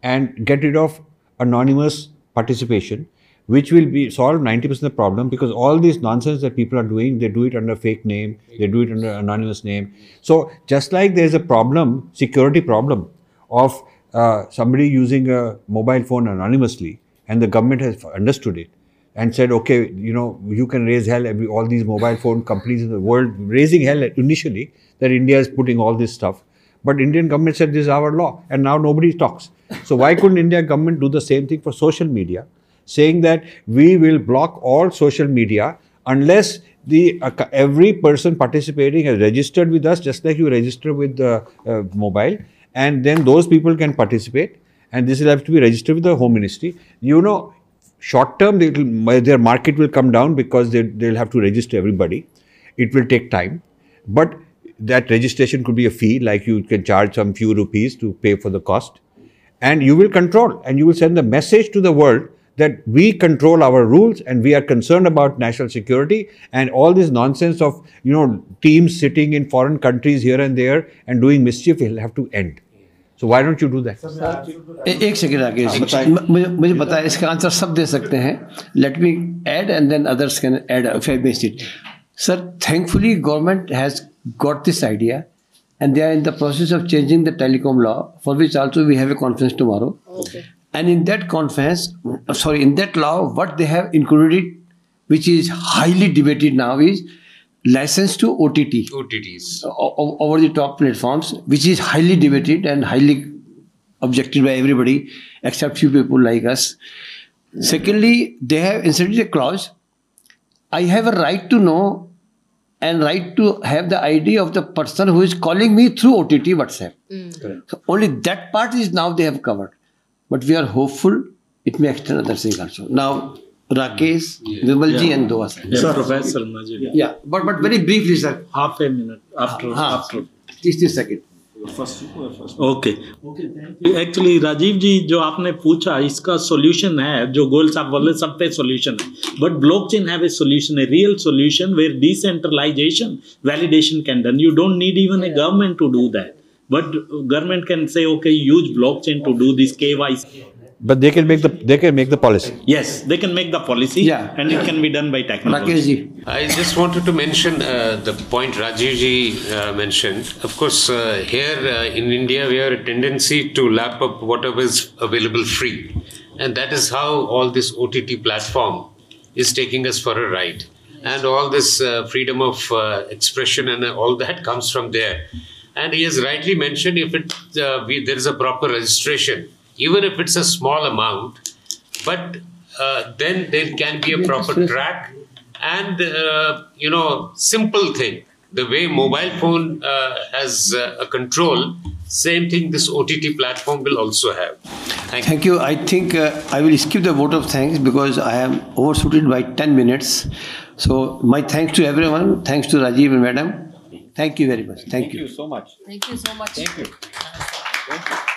and get rid of anonymous participation, which will be solve 90% of the problem because all this nonsense that people are doing, they do it under fake name, they do it under anonymous name. So just like there is a problem, security problem of uh, somebody using a mobile phone anonymously, and the government has understood it and said, okay, you know, you can raise hell. Every, all these mobile phone companies in the world raising hell initially that India is putting all this stuff. But Indian government said this is our law, and now nobody talks. So why couldn't India government do the same thing for social media, saying that we will block all social media unless the uh, every person participating has registered with us, just like you register with the uh, mobile, and then those people can participate and this will have to be registered with the home ministry. You know short term their market will come down because they, they'll have to register everybody. It will take time. But that registration could be a fee like you can charge some few rupees to pay for the cost. And you will control and you will send the message to the world that we control our rules and we are concerned about national security and all this nonsense of you know teams sitting in foreign countries here and there and doing mischief will have to end so why don't you do that ए- एक second Rakesh म- मुझे मुझे पता है इसका answer सब दे सकते हैं let me add and then others can add if I missed it sir thankfully government has got this idea and they are in the process of changing the telecom law for which also we have a conference tomorrow and in that conference uh, sorry in that law what they have included which is highly debated now is license to ott OTTs. o- o- over the top platforms, which is highly debated and highly objected by everybody except few people like us. Secondly, they have inserted a clause I have a right to know and right to have the ID of the person who is calling me through OTT WhatsApp. Mm. So only that part is now they have covered. But we are hopeful it may extend other things also. Now, Rakesh, Vimalji, and Doa sir. Sir, Professor Majid. Yeah, but, but very briefly, sir. Half a minute after. हाँ, after. तीस तीस second okay actually Rajeev ji जो आपने पूछा इसका solution है जो गोल साहब बोले सब पे सॉल्यूशन है। But blockchain have a solution a real solution where decentralization validation can done you don't need even a government to do that but government can say okay use blockchain to do this KYC But they can make the they can make the policy. Yes, they can make the policy. Yeah. and it can be done by technology. I just wanted to mention uh, the point Rajivji uh, mentioned. Of course, uh, here uh, in India, we have a tendency to lap up whatever is available free, and that is how all this OTT platform is taking us for a ride. And all this uh, freedom of uh, expression and all that comes from there. And he has rightly mentioned if it we, there is a proper registration even if it's a small amount, but uh, then there can be a proper track and uh, you know simple thing the way mobile phone uh, has uh, a control same thing this ott platform will also have Thank Thank you. I think uh, I will skip the vote of thanks because I am overshooted by 10 minutes. So, my thanks to everyone. Thanks to Rajiv and Madam. Thank you very much. Thank, you. so much Thank you so much. thank you